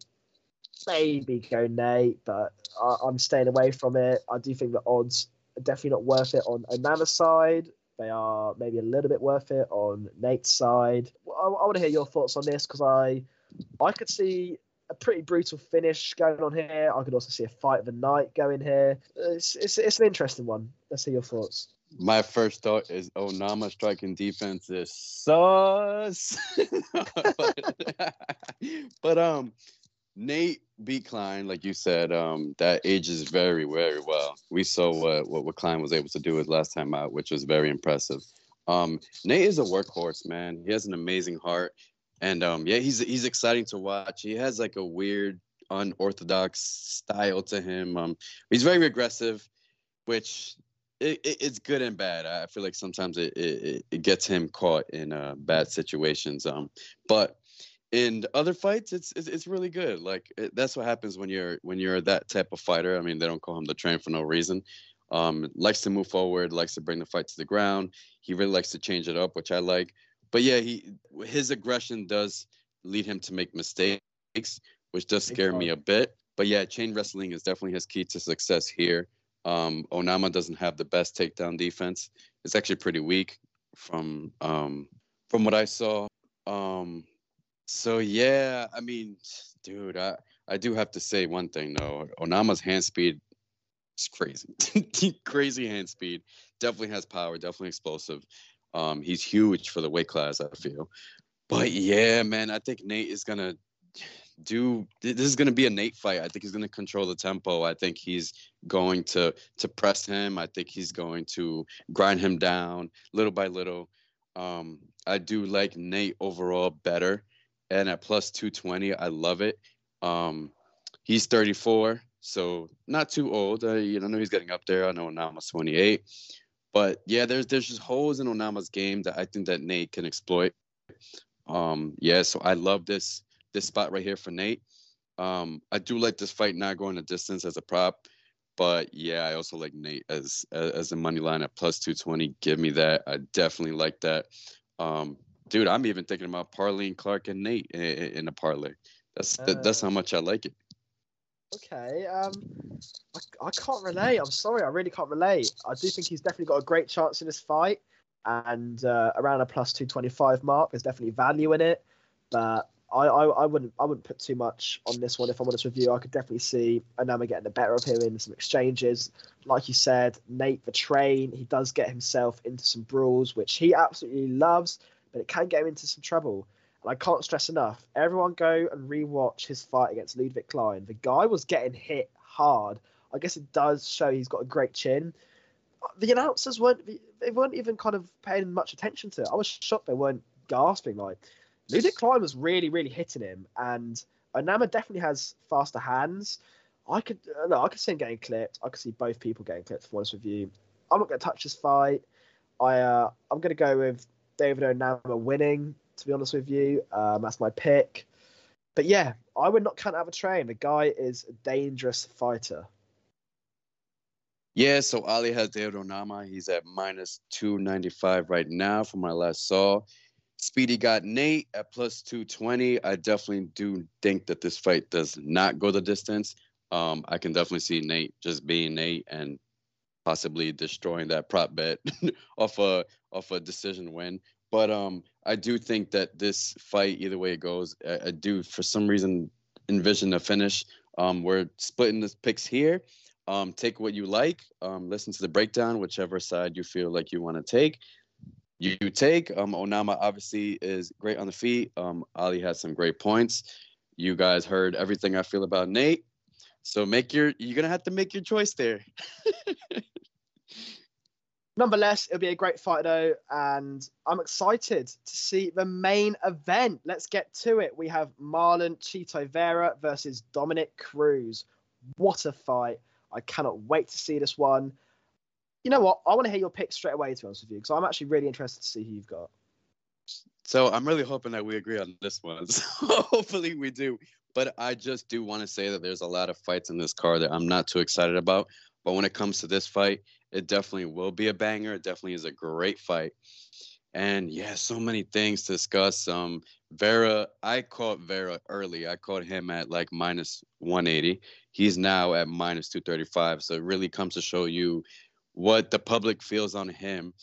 maybe go Nate, but I, I'm staying away from it. I do think the odds are definitely not worth it on Onama's side. They are maybe a little bit worth it on Nate's side. I, I want to hear your thoughts on this because I, I could see a pretty brutal finish going on here. I could also see a fight of the night going here. It's, it's, it's an interesting one. Let's hear your thoughts. My first thought is Onama striking defense is sus. but, but um Nate beat Klein, like you said, um, that ages very, very well. We saw what, what what Klein was able to do his last time out, which was very impressive. Um, Nate is a workhorse, man. He has an amazing heart, and um, yeah, he's he's exciting to watch. He has like a weird, unorthodox style to him. Um, he's very aggressive, which it, it, it's good and bad. I feel like sometimes it, it, it gets him caught in uh, bad situations. Um, but in other fights, it's, it's it's really good. Like it, that's what happens when you're when you're that type of fighter. I mean, they don't call him the train for no reason. Um, likes to move forward, likes to bring the fight to the ground. He really likes to change it up, which I like. But yeah, he his aggression does lead him to make mistakes, which does scare me a bit. But yeah, chain wrestling is definitely his key to success here. Um, Onama doesn't have the best takedown defense. It's actually pretty weak from um, from what I saw. Um, so yeah, I mean, dude, I I do have to say one thing though. Onama's hand speed is crazy, crazy hand speed. Definitely has power. Definitely explosive. Um, he's huge for the weight class. I feel. But yeah, man, I think Nate is gonna do. This is gonna be a Nate fight. I think he's gonna control the tempo. I think he's going to to press him. I think he's going to grind him down little by little. Um, I do like Nate overall better, and at plus two twenty, I love it. Um, he's thirty four, so not too old. Uh, you know, I know he's getting up there. I know Nama's twenty eight, But yeah, there's there's just holes in Onama's game that I think that Nate can exploit. Um, yeah, so I love this this spot right here for Nate. Um, I do like this fight not going the distance as a prop, but yeah, I also like Nate as as a money line at plus two twenty. Give me that. I definitely like that. Um, dude, I'm even thinking about parlaying Clark and Nate in, in a parlay. That's uh, that's how much I like it. Okay, um, I, I can't relate. I'm sorry, I really can't relate. I do think he's definitely got a great chance in this fight, and uh, around a plus two twenty five mark, there's definitely value in it. But I, I, I wouldn't I wouldn't put too much on this one if I'm honest with you. I could definitely see Onama getting the better of him in some exchanges. Like you said, Nate the train, he does get himself into some brawls, which he absolutely loves, it can get him into some trouble. And I can't stress enough, everyone go and rewatch his fight against Ludwig Klein. The guy was getting hit hard. I guess it does show he's got a great chin. The announcers weren't they weren't even kind of paying much attention to it. I was shocked they weren't gasping like Ludwig Klein was really, really hitting him, and Onama definitely has faster hands. I could uh, no, I could see him getting clipped. I could see both people getting clipped. For honest with you, I'm not going to touch this fight. I uh, I'm going to go with David Onama winning. To be honest with you, um, that's my pick. But yeah, I would not count out of a train. The guy is a dangerous fighter. Yeah, so Ali has David Onama. He's at minus 295 right now from my last saw. Speedy got Nate at plus 220. I definitely do think that this fight does not go the distance. Um, I can definitely see Nate just being Nate and possibly destroying that prop bet off a off a decision win. But um, I do think that this fight, either way it goes, I, I do for some reason envision a finish. Um, we're splitting the picks here. Um, take what you like. Um, listen to the breakdown, whichever side you feel like you want to take you, take. Um, Onama obviously is great on the feet. Um, Ali has some great points. You guys heard everything I feel about Nate. So make your you're gonna have to make your choice there. Nonetheless, it'll be a great fight though, and I'm excited to see the main event. Let's get to it. We have Marlon Chito Vera versus Dominick Cruz. What a fight! I cannot wait to see this one you know what? I want to hear your pick straight away, to be honest with you, because I'm actually really interested to see who you've got. So I'm really hoping that we agree on this one. So hopefully we do. But I just do want to say that there's a lot of fights in this card that I'm not too excited about. But when it comes to this fight, it definitely will be a banger. It definitely is a great fight. And yeah, so many things to discuss. Um, Vera, I caught Vera early. I caught him at like minus 180. He's now at minus 235. So it really comes to show you what the public feels on him.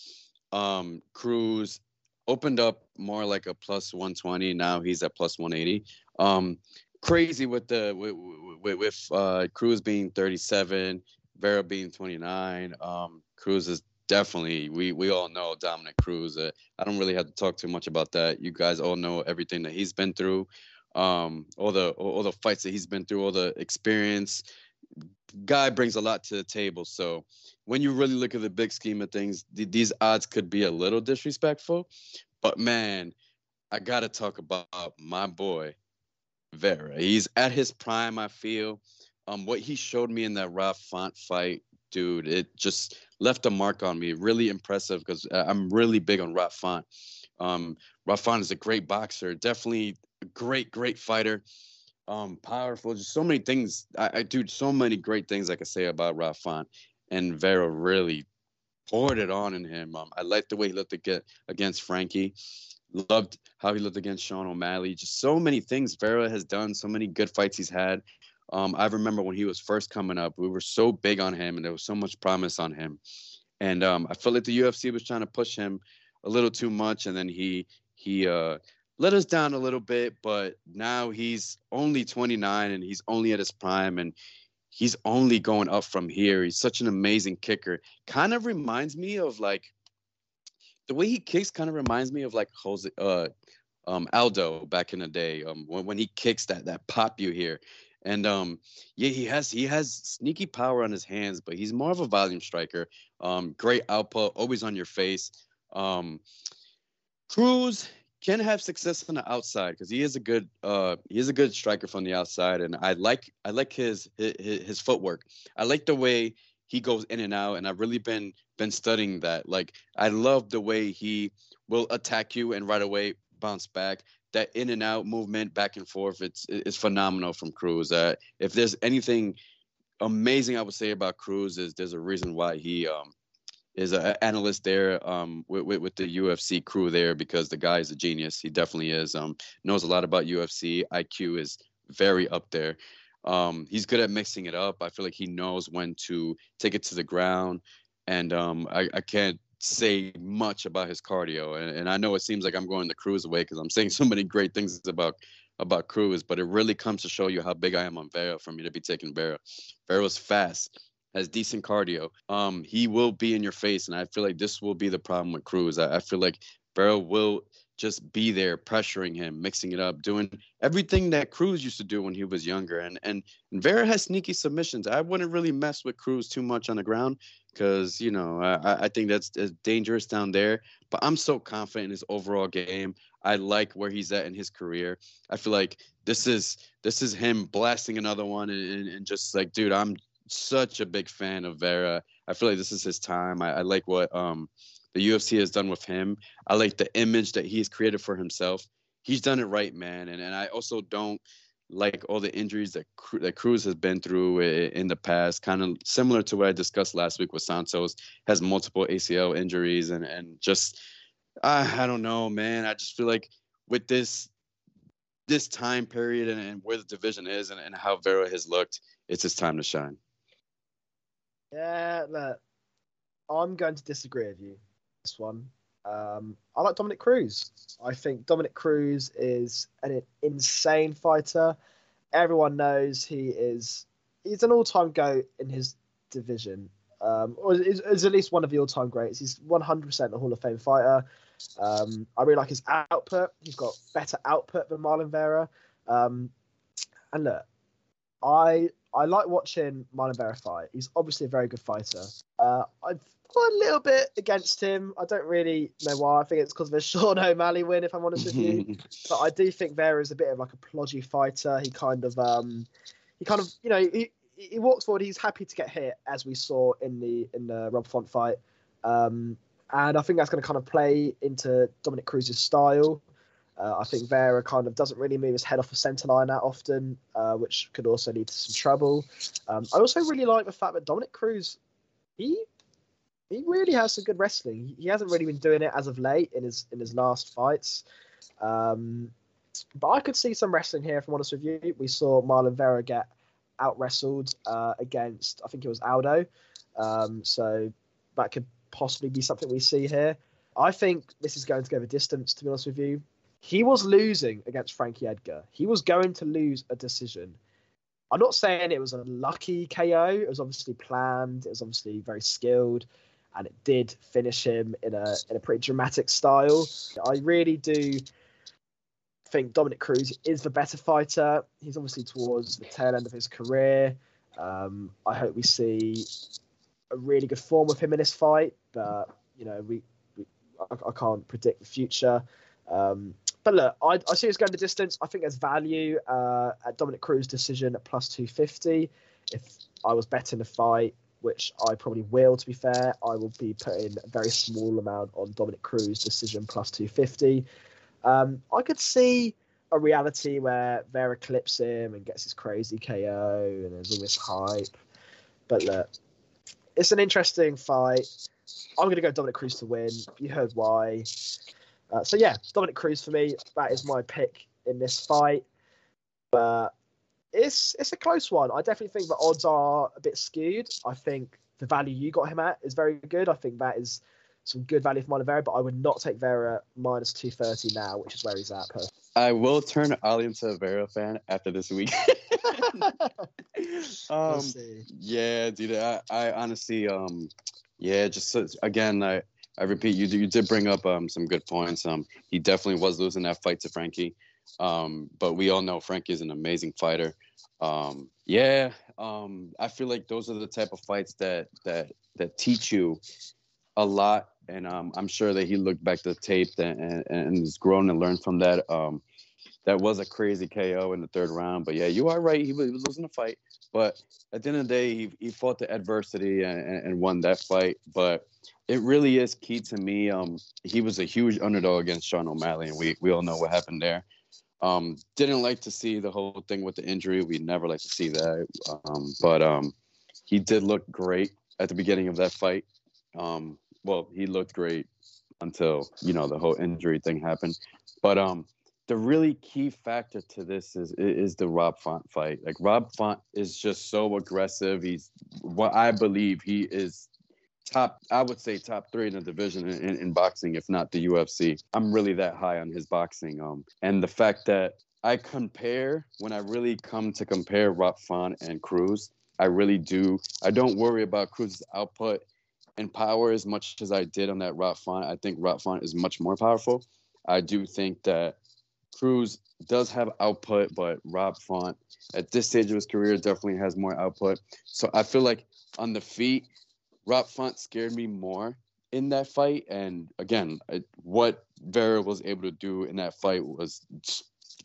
Um, Cruz opened up more like a plus 120. Now he's at plus 180. Um, crazy with the with, with, with uh, Cruz being 37, Vera being 29. Um, Cruz is definitely we we all know Dominick Cruz. Uh, I don't really have to talk too much about that. You guys all know everything that he's been through, um, all the all the fights that he's been through, all the experience. Guy brings a lot to the table. So when you really look at the big scheme of things, th- these odds could be a little disrespectful. But man, I got to talk about my boy, Vera. He's at his prime, I feel. Um, what he showed me in that Rob Font fight, dude, it just left a mark on me. Really impressive because uh, I'm really big on Rob Font. Um, Rob Font is a great boxer, definitely a great, great fighter. Um, powerful, just so many things. I, I do so many great things I could say about Rob Font and Vera really poured it on in him. Um, I liked the way he looked against Frankie. Loved how he looked against Sean O'Malley. Just so many things Vera has done, so many good fights he's had. Um, I remember when he was first coming up, we were so big on him and there was so much promise on him. And um, I felt like the UFC was trying to push him a little too much, and then he he uh, let us down a little bit. But now he's only 29 and he's only at his prime, and he's only going up from here. He's such an amazing kicker. Kind of reminds me of like the way he kicks. Kind of reminds me of like Jose, uh, um, Aldo back in the day. Um, when, when he kicks that that pop you hear, and um, yeah, he has he has sneaky power on his hands, but he's more of a volume striker. Um, great output, always on your face. Um, Cruz, can have success on the outside because he is a good uh he is a good striker from the outside and I like I like his his, his footwork. I like the way he goes in and out, and I've really been been studying that. Like I love the way he will attack you and right away bounce back. That in and out movement, back and forth, it's it's phenomenal from Cruz. Uh, if there's anything amazing I would say about Cruz is there's a reason why he um is an analyst there um with, with, with the UFC crew there because the guy is a genius. He definitely is. Um knows a lot about UFC. IQ is very up there. Um, he's good at mixing it up. I feel like he knows when to take it to the ground, and um, I, I can't say much about his cardio. And, and I know it seems like I'm going the Cruz away because I'm saying so many great things about about Cruz, but it really comes to show you how big I am on Vera for me to be taking Vera. Vera's fast, has decent cardio. Um, he will be in your face, and I feel like this will be the problem with Cruz. I, I feel like Vera will just be there pressuring him, mixing it up, doing everything that Cruz used to do when he was younger. And and, and Vera has sneaky submissions. I wouldn't really mess with Cruz too much on the ground because you know I, I think that's, dangerous down there. But I'm so confident in his overall game. I like where he's at in his career. I feel like this is this is him blasting another one and, and just like, dude, I'm such a big fan of Vera. I feel like this is his time. I, I like what um the UFC has done with him. I like the image that he's created for himself. He's done it right, man. And and I also don't like all the injuries that that Cruz has been through in the past, kind of similar to what I discussed last week with Santos. Has multiple ACL injuries and and just I, I don't know, man. I just feel like with this this time period and, and where the division is and, and how Vera has looked, it's his time to shine. Yeah, look, I'm going to disagree with you this one. Um, I like Dominick Cruz. I think Dominick Cruz is an insane fighter. Everyone knows he is. He's an all-time goat in his division, um, or is, is, at least one of the all-time greats. He's 100% a Hall of Fame fighter. Um, I really like his output. He's got better output than Marlon Vera. Um, and look, I I like watching Marlon Vera fight. He's obviously a very good fighter. Uh, I've got a little bit against him. I don't really know why. I think it's because of a Sean O'Malley win, if I'm honest with you. but I do think Vera is a bit of like a plodgy fighter. He kind of, um, he kind of, you know, he, he walks forward. He's happy to get hit, as we saw in the in the Rob Font fight. Um, and I think that's going to kind of play into Dominick Cruz's style. Uh, I think Vera kind of doesn't really move his head off the centre line that often, uh, which could also lead to some trouble. Um, I also really like the fact that Dominick Cruz, he he really has some good wrestling. He hasn't really been doing it as of late in his in his last fights. Um, but I could see some wrestling here. If I'm honest with you, we saw Marlon Vera get out wrestled uh, against I think it was Aldo. Um, so that could possibly be something we see here. I think this is going to go the distance. To be honest with you, he was losing against Frankie Edgar. He was going to lose a decision. I'm not saying it was a lucky KO. It was obviously planned. It was obviously very skilled, and it did finish him in a in a pretty dramatic style. I really do think Dominick Cruz is the better fighter. He's obviously towards the tail end of his career. Um, I hope we see a really good form of him in this fight, but you know we, we I, I, can't predict the future. Um, but look, I, I see us going the distance. I think there's value uh, at Dominick Cruz' decision at plus 250. If I was betting the fight, which I probably will, to be fair, I will be putting a very small amount on Dominick Cruz' decision plus 250. Um, I could see a reality where Vera clips him and gets his crazy KO and there's all this hype. But look, it's an interesting fight. I'm going to go Dominick Cruz to win. You heard why. Uh, so yeah, Dominick Cruz for me. That is my pick in this fight. But it's it's a close one. I definitely think the odds are a bit skewed. I think the value you got him at is very good. I think that is some good value for Vera, but I would not take Vera minus two thirty now, which is where he's at. Personally. I will turn Ali into a Vera fan after this week. um, yeah, dude. I, I honestly, um, yeah, just again, I I repeat, you you did bring up um, some good points. Um, he definitely was losing that fight to Frankie, um, but we all know Frankie is an amazing fighter. Um, yeah, um, I feel like those are the type of fights that that that teach you a lot, and um, I'm sure that he looked back the tape and, and, and has grown and learned from that. That was a crazy KO in the third round. But yeah, you are right. He was, he was losing the fight, but at the end of the day, he, he fought the adversity and, and won that fight. But it really is key to me. Um, he was a huge underdog against Sean O'Malley, and we we all know what happened there. Um, didn't like to see the whole thing with the injury. We never like to see that. Um, but um, he did look great at the beginning of that fight. Um, well, he looked great until you know the whole injury thing happened. But um, the really key factor to this is is the Rob Font fight. Like Rob Font is just so aggressive. He's what I believe he is top. I would say top three in the division in, in, in boxing, if not the UFC. I'm really that high on his boxing. Um, and the fact that I compare when I really come to compare Rob Font and Cruz, I really do. I don't worry about Cruz's output and power as much as I did on that Rob Font. I think Rob Font is much more powerful. I do think that Cruz does have output, but Rob Font at this stage of his career definitely has more output. So I feel like on the feet, Rob Font scared me more in that fight. And again, what Vera was able to do in that fight was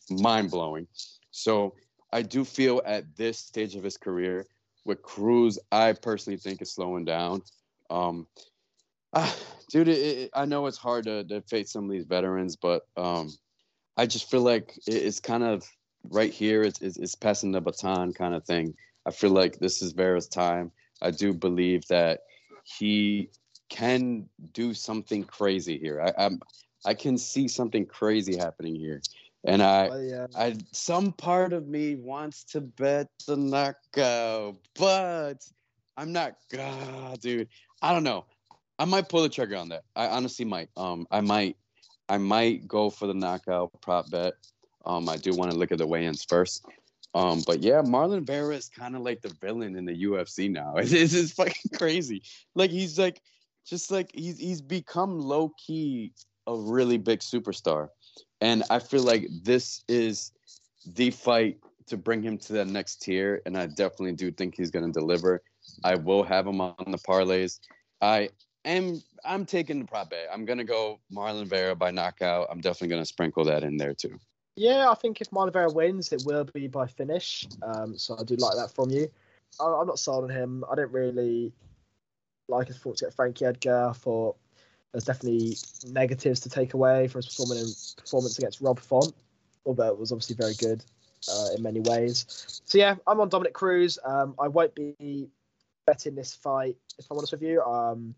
mind blowing. So I do feel at this stage of his career, with Cruz, I personally think is slowing down. Um, ah, dude, it, it, I know it's hard to, to face some of these veterans, but um, I just feel like it's kind of right here. It's, it's, it's passing the baton kind of thing. I feel like this is Vera's time. I do believe that he can do something crazy here. I, I'm I can see something crazy happening here. And I, oh, yeah. I, some part of me wants to bet the knockout, but I'm not. God, dude, I don't know. I might pull the trigger on that. I honestly might. Um, I might, I might go for the knockout prop bet. Um, I do want to look at the weigh-ins first. Um, but yeah, Marlon Vera is kind of like the villain in the UFC now. It's, it's, it's fucking crazy. Like he's like, just like he's he's become low key a really big superstar, and I feel like this is the fight to bring him to that next tier. And I definitely do think he's going to deliver. I will have him on the parlays. I am I'm taking the prop bet. I'm gonna go Marlon Vera by knockout. I'm definitely gonna sprinkle that in there too. Yeah, I think if Marlon Vera wins, it will be by finish. Um, so I do like that from you. I, am not sold on him. I don't really like his thoughts get Frankie Edgar. I thought there's definitely negatives to take away from his performance performance against Rob Font, although it was obviously very good uh, in many ways. So yeah, I'm on Dominick Cruz. Um, I won't be betting this fight if I'm honest with you. Um,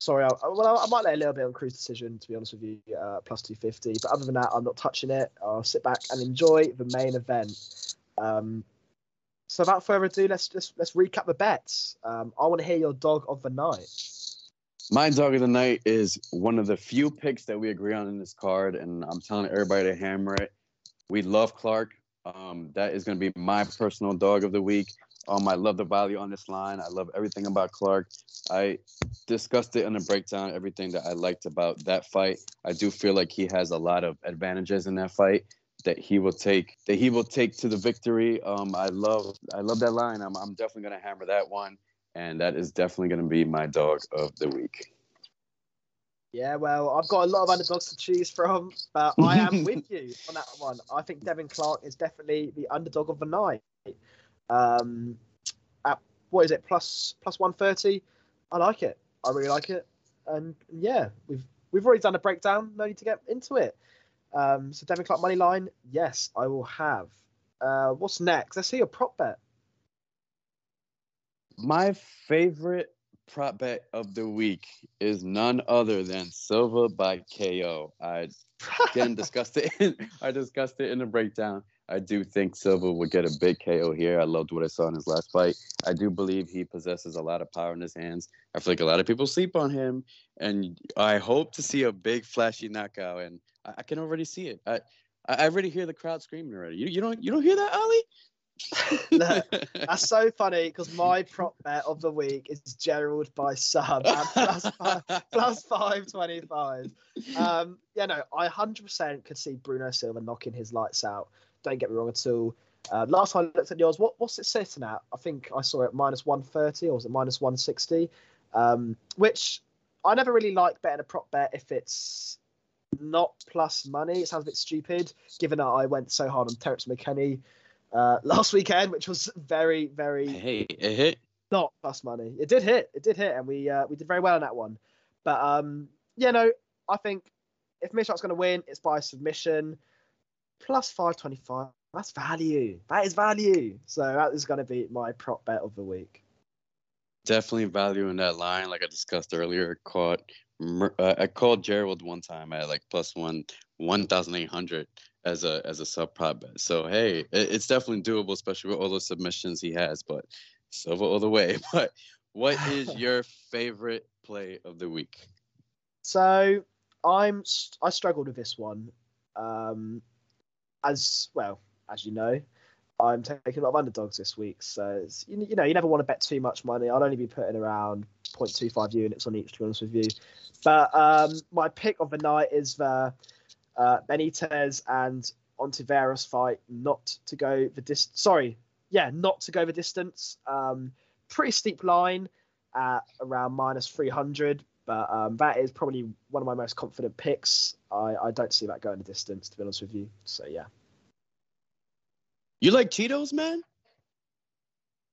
sorry, I, well, I, might lay a little bit on Cruz decision to be honest with you, uh, plus 250. But other than that, I'm not touching it. I'll sit back and enjoy the main event. Um, so without further ado, let's just let's recap the bets. Um, I want to hear your dog of the night. My dog of the night is one of the few picks that we agree on in this card, and I'm telling everybody to hammer it. We love Clark. Um, that is going to be my personal dog of the week. Um, I love the value on this line. I love everything about Clark. I discussed it in the breakdown, everything that I liked about that fight. I do feel like he has a lot of advantages in that fight that he will take that he will take to the victory. Um, I love I love that line. I'm I'm definitely gonna hammer that one, and that is definitely gonna be my dog of the week. Yeah, well, I've got a lot of underdogs to choose from, but I am with you on that one. I think Devin Clark is definitely the underdog of the night. Um, at what is it plus plus one thirty? I like it. I really like it. And yeah, we've we've already done a breakdown. No need to get into it. Um, so Devin Clark money line, yes, I will have. Uh, what's next? Let's see your prop bet. My favorite prop bet of the week is none other than Silva by KO. I again discussed it. In, I discussed it in the breakdown. I do think Silva would get a big KO here. I loved what I saw in his last fight. I do believe he possesses a lot of power in his hands. I feel like a lot of people sleep on him, and I hope to see a big, flashy knockout. And I, I can already see it. I I already hear the crowd screaming already. You, you don't you don't hear that, Ali? no, that's so funny because my prop bet of the week is Gerald by sub at plus five, plus five twenty five. Um, yeah, no, I hundred percent could see Bruno Silva knocking his lights out. Don't get me wrong at all. Uh, last time I looked at yours, what what's it sitting at? I think I saw it minus one thirty or was it minus one sixty? Um, which I never really like betting a prop bet if it's not plus money. It sounds a bit stupid, given that I went so hard on Terrance McKinney uh, last weekend, which was very, very Hey, it hit. not plus money. It did hit. It did hit, and we uh, we did very well on that one. But um, yeah, no, I think if Meerschaert's going to win, it's by submission. Plus five twenty five. That's value. That is value. So that is going to be my prop bet of the week. Definitely value in that line, like I discussed earlier. I caught uh, I called Gerald one time at like plus one one thousand eight hundred as a as a sub prop bet. So hey, it, it's definitely doable, especially with all those submissions he has. But Silva all the way. But what is your favorite play of the week? So I'm I struggled with this one, um, as well as you know. I'm taking a lot of underdogs this week, so you, you know you never want to bet too much money. I'd only be putting around 0.25 units on each, to be honest with you. But um, my pick of the night is the uh, Benitez and Ontiveros fight, not to go the distance. Sorry, yeah, not to go the distance. Um, pretty steep line at around minus 300, but um, that is probably one of my most confident picks. I, I don't see that going the distance, to be honest with you. So yeah, You like Cheetos, man?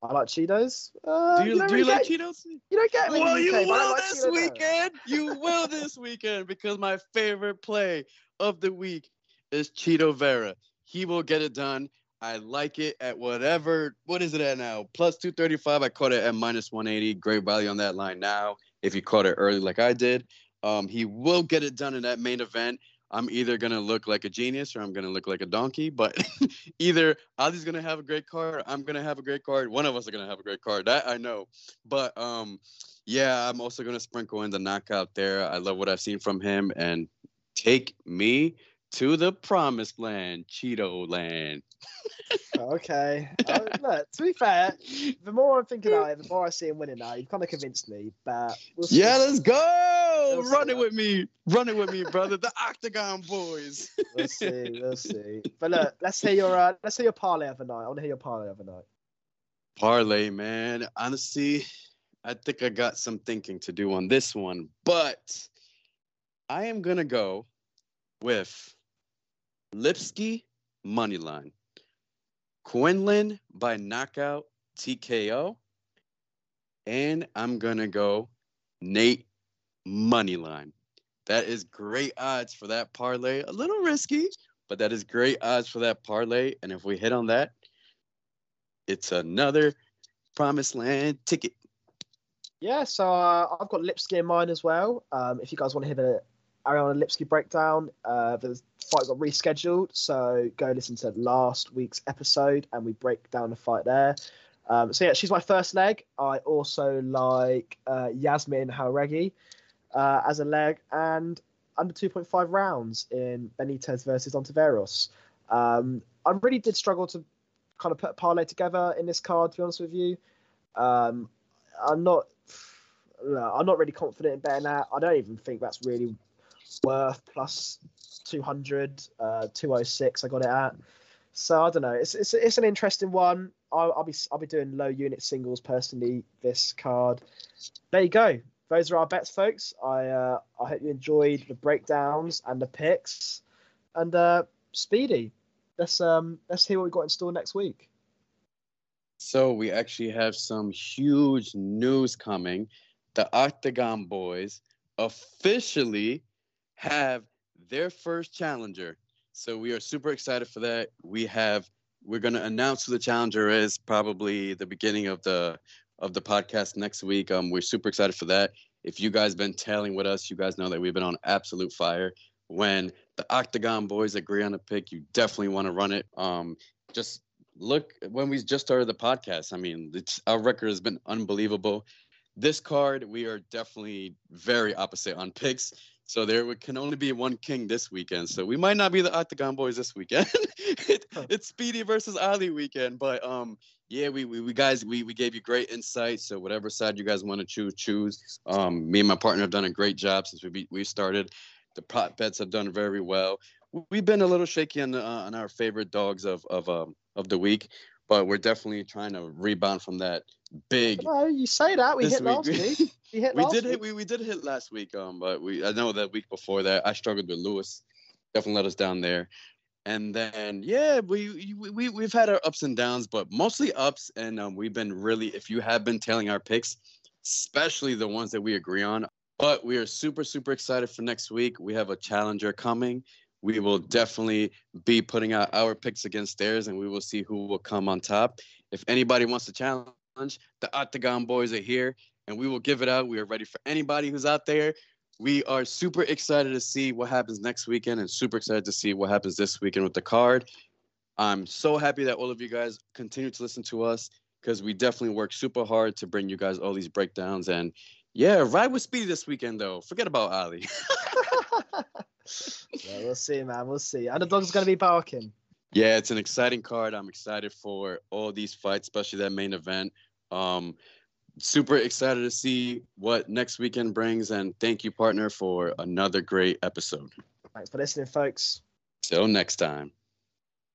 I like Cheetos. Uh, Do you, don't do you really like get- Cheetos? You don't get me. Well, you UK, will like this Cheetos. weekend. You will this weekend because my favorite play of the week is Chito Vera. He will get it done. I like it at whatever. What is it at now? Plus 235. I caught it at minus 180. Great value on that line now. If you caught it early like I did, um, he will get it done in that main event. I'm either gonna look like a genius or I'm gonna look like a donkey. But either Ali's gonna have a great card, I'm gonna have a great card. One of us are gonna have a great card. That I know. But um, yeah, I'm also gonna sprinkle in the knockout there. I love what I've seen from him, and take me to the promised land, Cheeto land. Okay. Uh, look, to be fair, the more I'm thinking about it, the more I see him winning now. You've kind of convinced me, but we'll see. Yeah, let's go. We'll Run it with me. Run it with me, brother. The Octagon Boys. We'll see. We'll see. But look, let's hear your uh, let's hear your parlay of the night. I want to hear your parlay of the night. Parlay, man. Honestly, I think I got some thinking to do on this one, but I am gonna go with Lipski money line, Quinlan by knockout TKO, and I'm gonna go Nate money line. That is great odds for that parlay. A little risky, but that is great odds for that parlay. And if we hit on that, it's another promised land ticket. Yeah, so uh, I've got Lipski in mine as well. Um, if you guys want to hear the Ariane Lipski breakdown, uh, the fight got rescheduled, so go listen to last week's episode and we break down the fight there. Um, so yeah, she's my first leg. I also like uh, Yazmin Jauregui uh, as a leg and under 2.5 rounds in Benitez versus Ontiveros. Um, I really did struggle to kind of put a parlay together in this card, to be honest with you. Um, I'm not. no, I'm not really confident in betting that. I don't even think that's really worth plus 200, uh, 206. I got it at. So I don't know. It's it's, it's an interesting one. I'll, I'll be I'll be doing low unit singles personally this card. There you go. Those are our bets, folks. I uh, I hope you enjoyed the breakdowns and the picks. And uh, Speedy, let's um let's hear what we got in store next week. So we actually have some huge news coming. The Octagon Boys officially have their first challenger. So we are super excited for that. We have we're going to announce who the challenger is probably the beginning of the of the podcast next week. Um we're super excited for that. If you guys been tailing with us, you guys know that we've been on absolute fire. When the Octagon Boys agree on a pick, you definitely want to run it. Um just look when we just started the podcast. I mean, our record has been unbelievable. This card, we are definitely very opposite on picks. So there can only be one king this weekend. So we might not be the Octagon Boys this weekend. it, it's Speedy versus Ali weekend. But um, yeah, we, we, we guys we, we gave you great insight. So whatever side you guys want to choose, choose. Um, me and my partner have done a great job since we be, we started. The prop bets have done very well. We've been a little shaky on uh, on our favorite dogs of of um of the week. But we're definitely trying to rebound from that big. No, you say that we hit last week. week. We hit we did week. hit we, we did hit last week um but we i know that week before that i struggled with lewis definitely let us down there and then yeah we we, we we've had our ups and downs but mostly ups and um, we've been really if you have been tailing our picks especially the ones that we agree on but we are super super excited for next week we have a challenger coming we will definitely be putting out our picks against theirs and we will see who will come on top if anybody wants to challenge the octagon boys are here and we will give it out. We are ready for anybody who's out there. We are super excited to see what happens next weekend and super excited to see what happens this weekend with the card. I'm so happy that all of you guys continue to listen to us because we definitely work super hard to bring you guys all these breakdowns. And yeah, ride with Speedy this weekend, though. Forget about Ali. yeah, we'll see, man. We'll see. Underdog's going to be barking. yeah, it's an exciting card. I'm excited for all these fights, especially that main event. Um, super excited to see what next weekend brings. And thank you, partner, for another great episode. Thanks for listening, folks. Till next time.